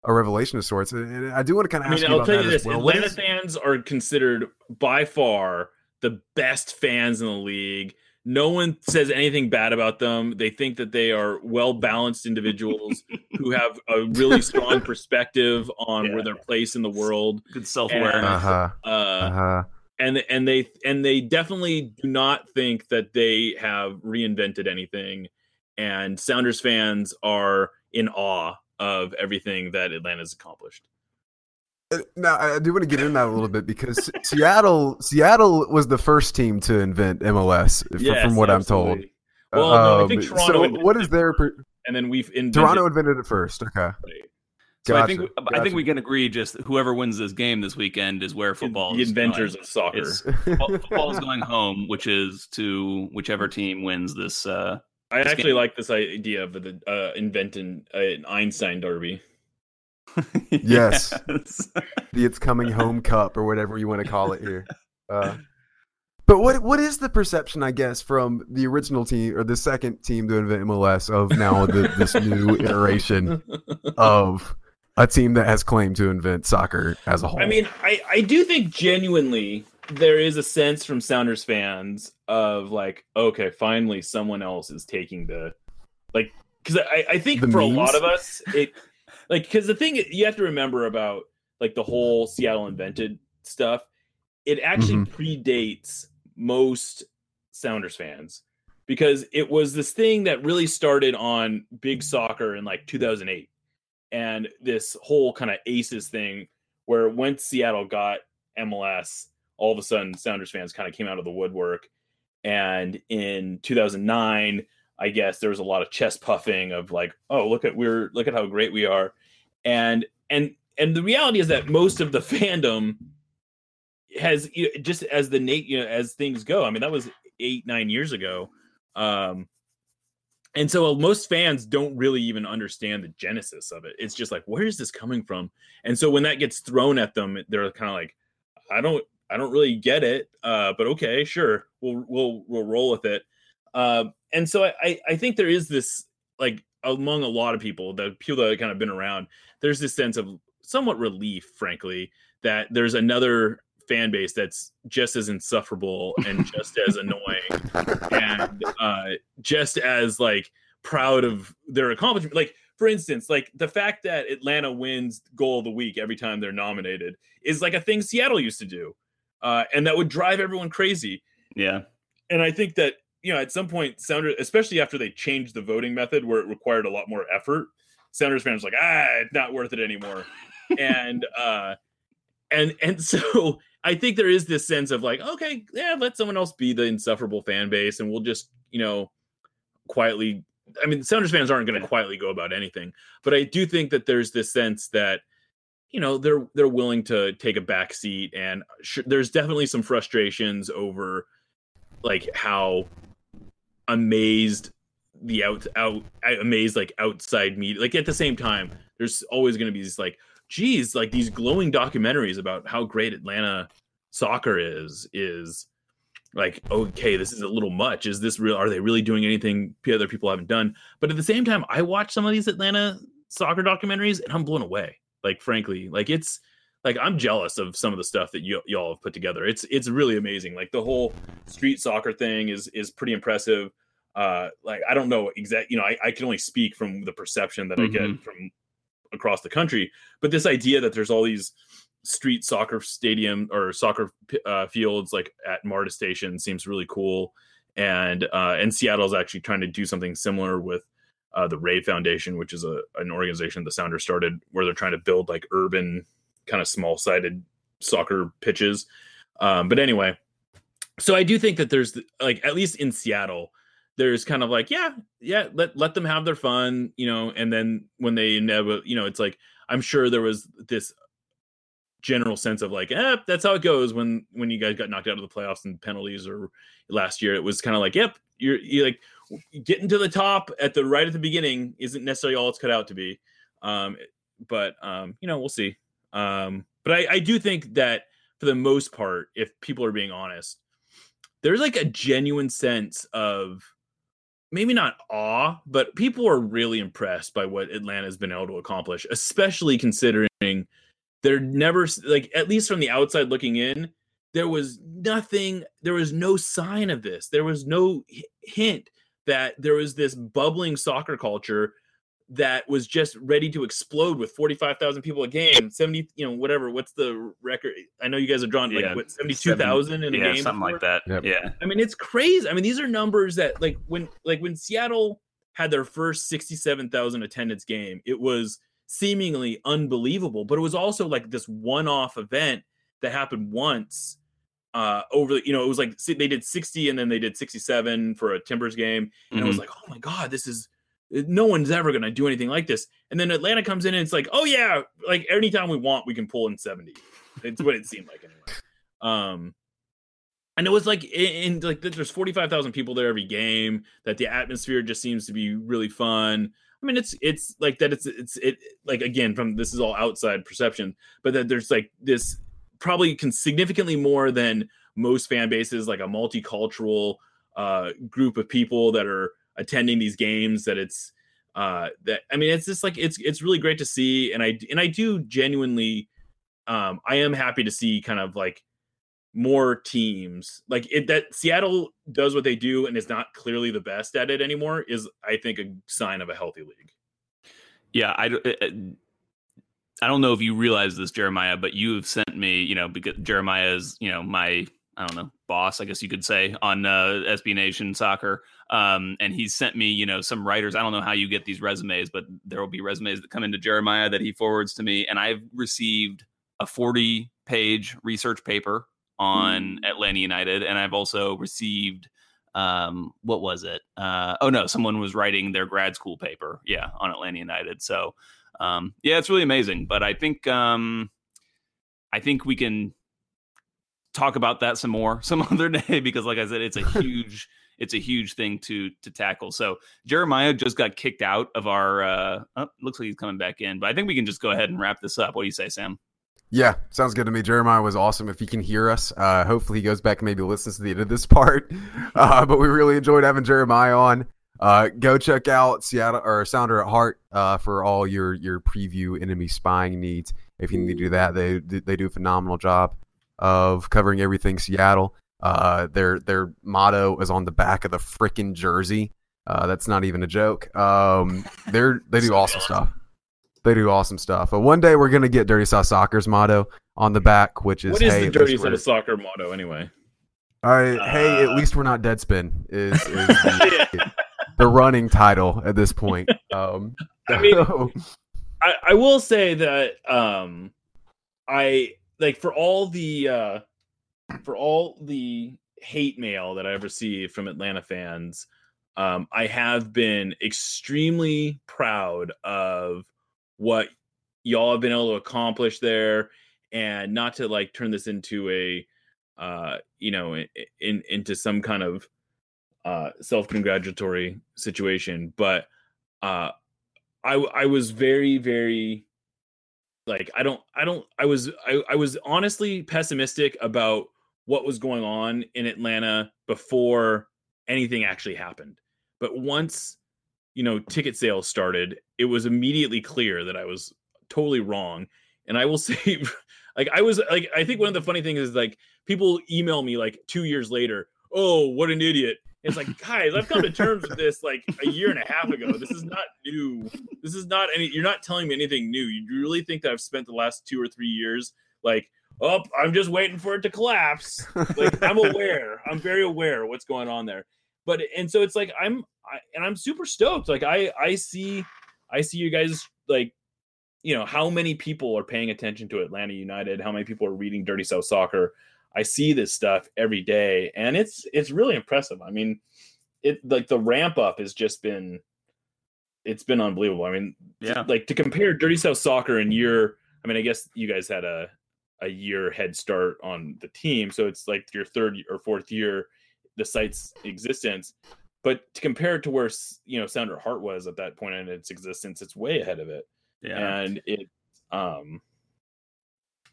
a revelation of sorts. And I do want to kind of I ask mean you I'll about tell you this well. Atlanta is- fans are considered by far the best fans in the league no one says anything bad about them they think that they are well balanced individuals who have a really strong perspective on Yeah. where their place in the world Good self awareness. uh-huh, uh, uh-huh. and and they and they definitely do not think that they have reinvented anything and sounders fans are in awe of everything that atlanta's accomplished Now I do want to get into that a little bit because Seattle, Seattle was the first team to invent MLS, Yes, from what I'm told. absolutely. Well, no, I think Um, Toronto So, what is their per- and then we've invented Toronto invented it first? Okay, So I think Gotcha, I think we can agree just whoever wins this game this weekend is where football the is inventors going. of soccer. Football, football is going home, which is to whichever team wins this. Uh, I this actually game. like this idea of the uh, inventing an Einstein derby. Yes. Yes. the It's Coming Home Cup or whatever you want to call it here. Uh, but what what is the perception, I guess, from the original team or the second team to invent MLS of now the, this new iteration of a team that has claimed to invent soccer as a whole? I mean, I, I do think genuinely there is a sense from Sounders fans of like, okay, finally someone else is taking the like because I, I think The for a lot of us it like because the thing you have to remember about like the whole Seattle invented stuff, it actually mm-hmm. predates most Sounders fans because it was this thing that really started on big soccer in like 2008 and this whole kind of aces thing where once Seattle got MLS, all of a sudden Sounders fans kind of came out of the woodwork. And in 2009, I guess there was a lot of chest puffing of like, oh, look at we're look at how great we are, and and and the reality is that most of the fandom has you know, just as the Nate, you know, as things go. I mean, that was eight nine years ago. Um, and so most fans don't really even understand the genesis of it. It's just like, where is this coming from? And so when that gets thrown at them, they're kind of like, I don't, I don't really get it. Uh, but okay, sure, we'll we'll we'll roll with it. Um, and so I I- I think there is this like among a lot of people, the people that have kind of been around, there's this sense of somewhat relief, frankly, that there's another fan base that's just as insufferable and just as annoying and uh, just as like proud of their accomplishment. Like for instance, like the fact that Atlanta wins goal of the week every time they're nominated is like a thing Seattle used to do, uh, and that would drive everyone crazy. Yeah, and I think that you know at some point, Sounders, especially after they changed the voting method where it required a lot more effort, Sounders fans like ah, it's not worth it anymore, and uh, and and so I think there is this sense of like okay, yeah, let someone else be the insufferable fan base, and we'll just you know quietly I mean, Sounders fans aren't going to quietly go about anything, but I do think that there's this sense that you know they're they're willing to take a back seat, and sh- there's definitely some frustrations over like how amazed the out out amazed like outside media like at the same time there's always going to be this like geez like these glowing documentaries about how great atlanta soccer is is like okay this is a little much. Is this real are they really doing anything other people haven't done? But at the same time i watch some of these atlanta soccer documentaries and i'm blown away like frankly like it's like i'm jealous of some of the stuff that you y'all have put together it's it's really amazing like the whole street soccer thing is is pretty impressive uh like i don't know exact you know i, I can only speak from the perception that mm-hmm. i get from across the country but this idea that there's all these street soccer stadium or soccer uh, fields like at MARTA Station seems really cool. And uh, and Seattle's actually trying to do something similar with uh, the Ray Foundation, which is a an organization the Sounders started, where they're trying to build like urban, kind of small sided soccer pitches. Um, but anyway, so I do think that there's like at least in Seattle, there's kind of like yeah, yeah, let let them have their fun, you know. And then when they never, you know, it's like I'm sure there was this general sense of like, eh, that's how it goes when when you guys got knocked out of the playoffs and penalties or last year. It was kind of like, yep, you're you're like getting to the top at the right at the beginning isn't necessarily all it's cut out to be. Um, but um, you know, we'll see. Um, but I, I do think that for the most part, if people are being honest, there's like a genuine sense of maybe not awe, but people are really impressed by what Atlanta's been able to accomplish, especially considering they're never like at least from the outside looking in there was nothing there was no sign of this. There was no hint that there was this bubbling soccer culture that was just ready to explode with 45,000 people a game 70 you know whatever what's the record i know you guys have drawn like yeah, what 72,000 in a yeah, game something before? like that yep. yeah i mean it's crazy i mean these are numbers that like when like when seattle had their first 67,000 attendance game it was seemingly unbelievable, but it was also like this one-off event that happened once uh over the you know it was like they did 60 and then they did 67 for a timbers game and mm-hmm. i was like oh my god this is no one's ever gonna do anything like this. And then atlanta comes in and it's like oh yeah like anytime we want we can pull in 70 it's what it seemed like anyway. Um and it was like in, in like there's 45,000 people there every game that the atmosphere just seems to be really fun. I mean, it's it's like that. It's it's it like again from this is all outside perception, but that there's like this probably can significantly more than most fan bases, like a multicultural uh, group of people that are attending these games. That it's uh, that I mean, it's just like it's it's really great to see, and I and I do genuinely, um, I am happy to see kind of like more teams like it that Seattle does what they do and is not clearly the best at it anymore is I think a sign of a healthy league. Yeah, I I don't know if you realize this Jeremiah, but you have sent me, you know, because Jeremiah is, you know, my I don't know, boss, I guess you could say, on uh, SB Nation soccer. Um, and he's sent me, you know, some writers. I don't know how you get these resumes, but there will be resumes that come into Jeremiah that he forwards to me. And I've received a 40 page research paper on mm. Atlanta United, and I've also received um what was it uh oh no someone was writing their grad school paper yeah on atlanta united so um yeah it's really amazing but i think um i think we can talk about that some more some other day because like i said it's a huge it's a huge thing to to tackle so jeremiah just got kicked out of our uh oh, looks like he's coming back in but i think we can just go ahead and wrap this up what do you say sam yeah, sounds good to me. Jeremiah was awesome. If he can hear us, uh, hopefully he goes back and maybe listens to the end of this part. Uh, but we really enjoyed having Jeremiah on. Uh, go check out Seattle or Sounder at Heart uh, for all your your preview enemy spying needs. If you need to do that, they they do a phenomenal job of covering everything Seattle. Uh, their their motto is on the back of the freaking jersey. Uh, that's not even a joke. Um, they're they do awesome stuff. They do awesome stuff. But one day we're gonna get Dirty South Soccer's motto on the back, which is what is hey, the dirty least set we're- of soccer motto anyway? all right, hey, at Uh, least we're not Deadspin. Is, is the, the running title at this point? Um, I mean, I, I will say that um I like for all the uh for all the hate mail that I've received from Atlanta fans, um, I have been extremely proud of what y'all have been able to accomplish there and not to like turn this into a uh you know in, in into some kind of uh self-congratulatory situation but uh I I was very very like I don't I don't I was I, I was honestly pessimistic about what was going on in Atlanta before anything actually happened. But once you know ticket sales started, it was immediately clear that I was totally wrong. And I will say like I was like I think one of the funny things is like people email me like 2 years later, "Oh, what an idiot." It's like, guys, I've come to terms with this like a year and a half ago. This is not new. This is not any. You're not telling me anything new. You really think that I've spent the last two or three years like, oh, I'm just waiting for it to collapse. Like, I'm aware. I'm very aware of what's going on there. But and so it's like I'm, I, and I'm super stoked. Like I, I see, I see you guys like, you know, how many people are paying attention to Atlanta United? How many people are reading Dirty South Soccer? I see this stuff every day, and it's it's really impressive. I mean, it like the ramp up has just been it's been unbelievable. I mean, Yeah. like to compare Dirty South Soccer and year. I mean, I guess you guys had a a year head start on the team, so it's like your third or fourth year the site's existence. But to compare it to where you know Sounder Heart was at that point in its existence, it's way ahead of it Yeah. and it um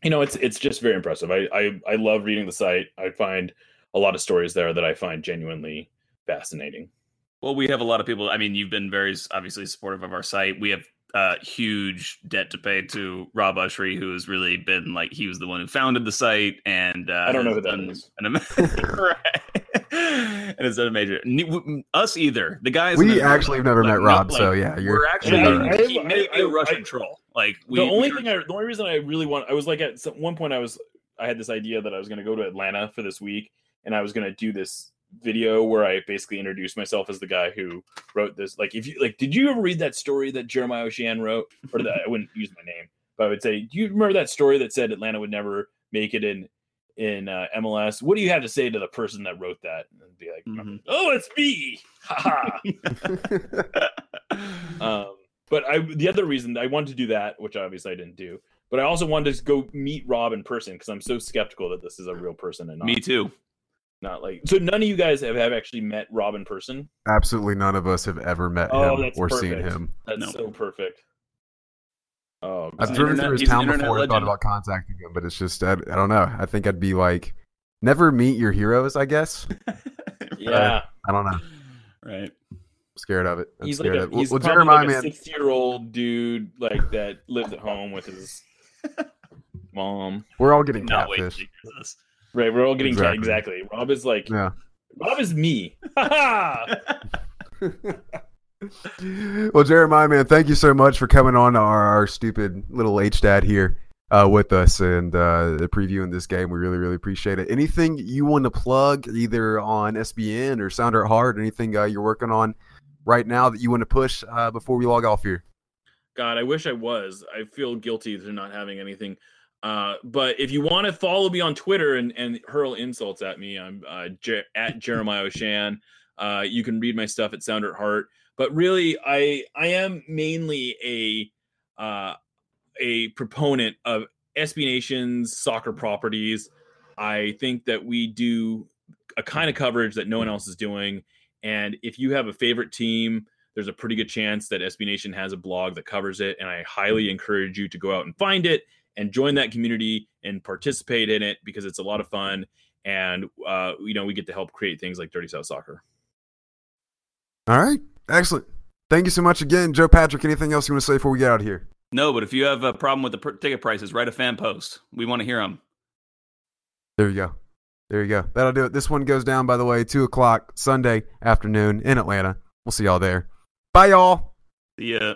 you know it's it's just very impressive I, I i love reading the site i find a lot of stories there that i find genuinely fascinating Well, we have a lot of people. I mean, you've been very obviously supportive of our site. We have uh, huge debt to pay to Rob Usry, who has really been like he was the one who founded the site, and uh, I don't know has who that done is. An, am- right. and has done a major. Us either. The guys. we actually have never like, met Rob, like, so yeah, you're. we're actually. you're I- right. I- may be I- a Russian I- troll. Like we, the only we thing I, the only reason I really want I was like at some, one point I was I had this idea that I was going to go to Atlanta for this week and I was going to do this video where I basically introduced myself as the guy who wrote this. Like if you like did you ever read that story that Jeremiah Oshan wrote? Or that I wouldn't use my name but I would say do you remember that story that said Atlanta would never make it in in uh, MLS what do you have to say to the person that wrote that? And be like Mhm. oh it's me. Ha. Um, but I the other reason I wanted to do that, which obviously I didn't do, but I also wanted to go meet Rob in person because I'm so skeptical that this is a real person and not, Me too. not like so. None of you guys have, have actually met Rob in person. Absolutely none of us have ever met Oh, him that's or seen him. That's No. so perfect. Oh, I've driven through his town internet before and thought about contacting him, but it's just I, I don't know. I think I'd be like, never meet your heroes. I guess yeah, I don't know. Right. I'm scared of it. I'm he's like a, of it. he's Well, well probably Jeremiah, like a man, sixty year old dude like that lives at home with his mom. we're all getting Not catfish. Right, we're all getting Exactly. exactly. exactly. Rob is like Yeah. Rob is me. Well, Jeremiah, man, thank you so much for coming on our, our stupid little H dad here uh, with us and uh, previewing this game. We really, really appreciate it. Anything you want to plug, either on SBN or Sounder at Heart, anything uh, you're working on right now that you want to push uh, before we log off here? God, I wish I was. I feel guilty for not having anything. Uh, but if you want to follow me on Twitter and, and hurl insults at me, I'm uh, Jer- at Jeremiah Oshan. Uh, you can read my stuff at Sounder at Heart. But really, I I am mainly a uh, a proponent of SB Nation's soccer properties. I think that we do a kind of coverage that no one else is doing. And if you have a favorite team, there's a pretty good chance that SB Nation has a blog that covers it. And I highly encourage you to go out and find it and join that community and participate in it because it's a lot of fun. And, uh, you know, we get to help create things like Dirty South Soccer. All right. Excellent. Thank you so much again, Joe Patrick. Anything else you want to say before we get out of here? No, but if you have a problem with the pr- ticket prices, write a fan post. We want to hear them. There you go. There you go. That'll do it. This one goes down, by the way, 2 o'clock Sunday afternoon in Atlanta. We'll see y'all there. Bye, y'all. See ya.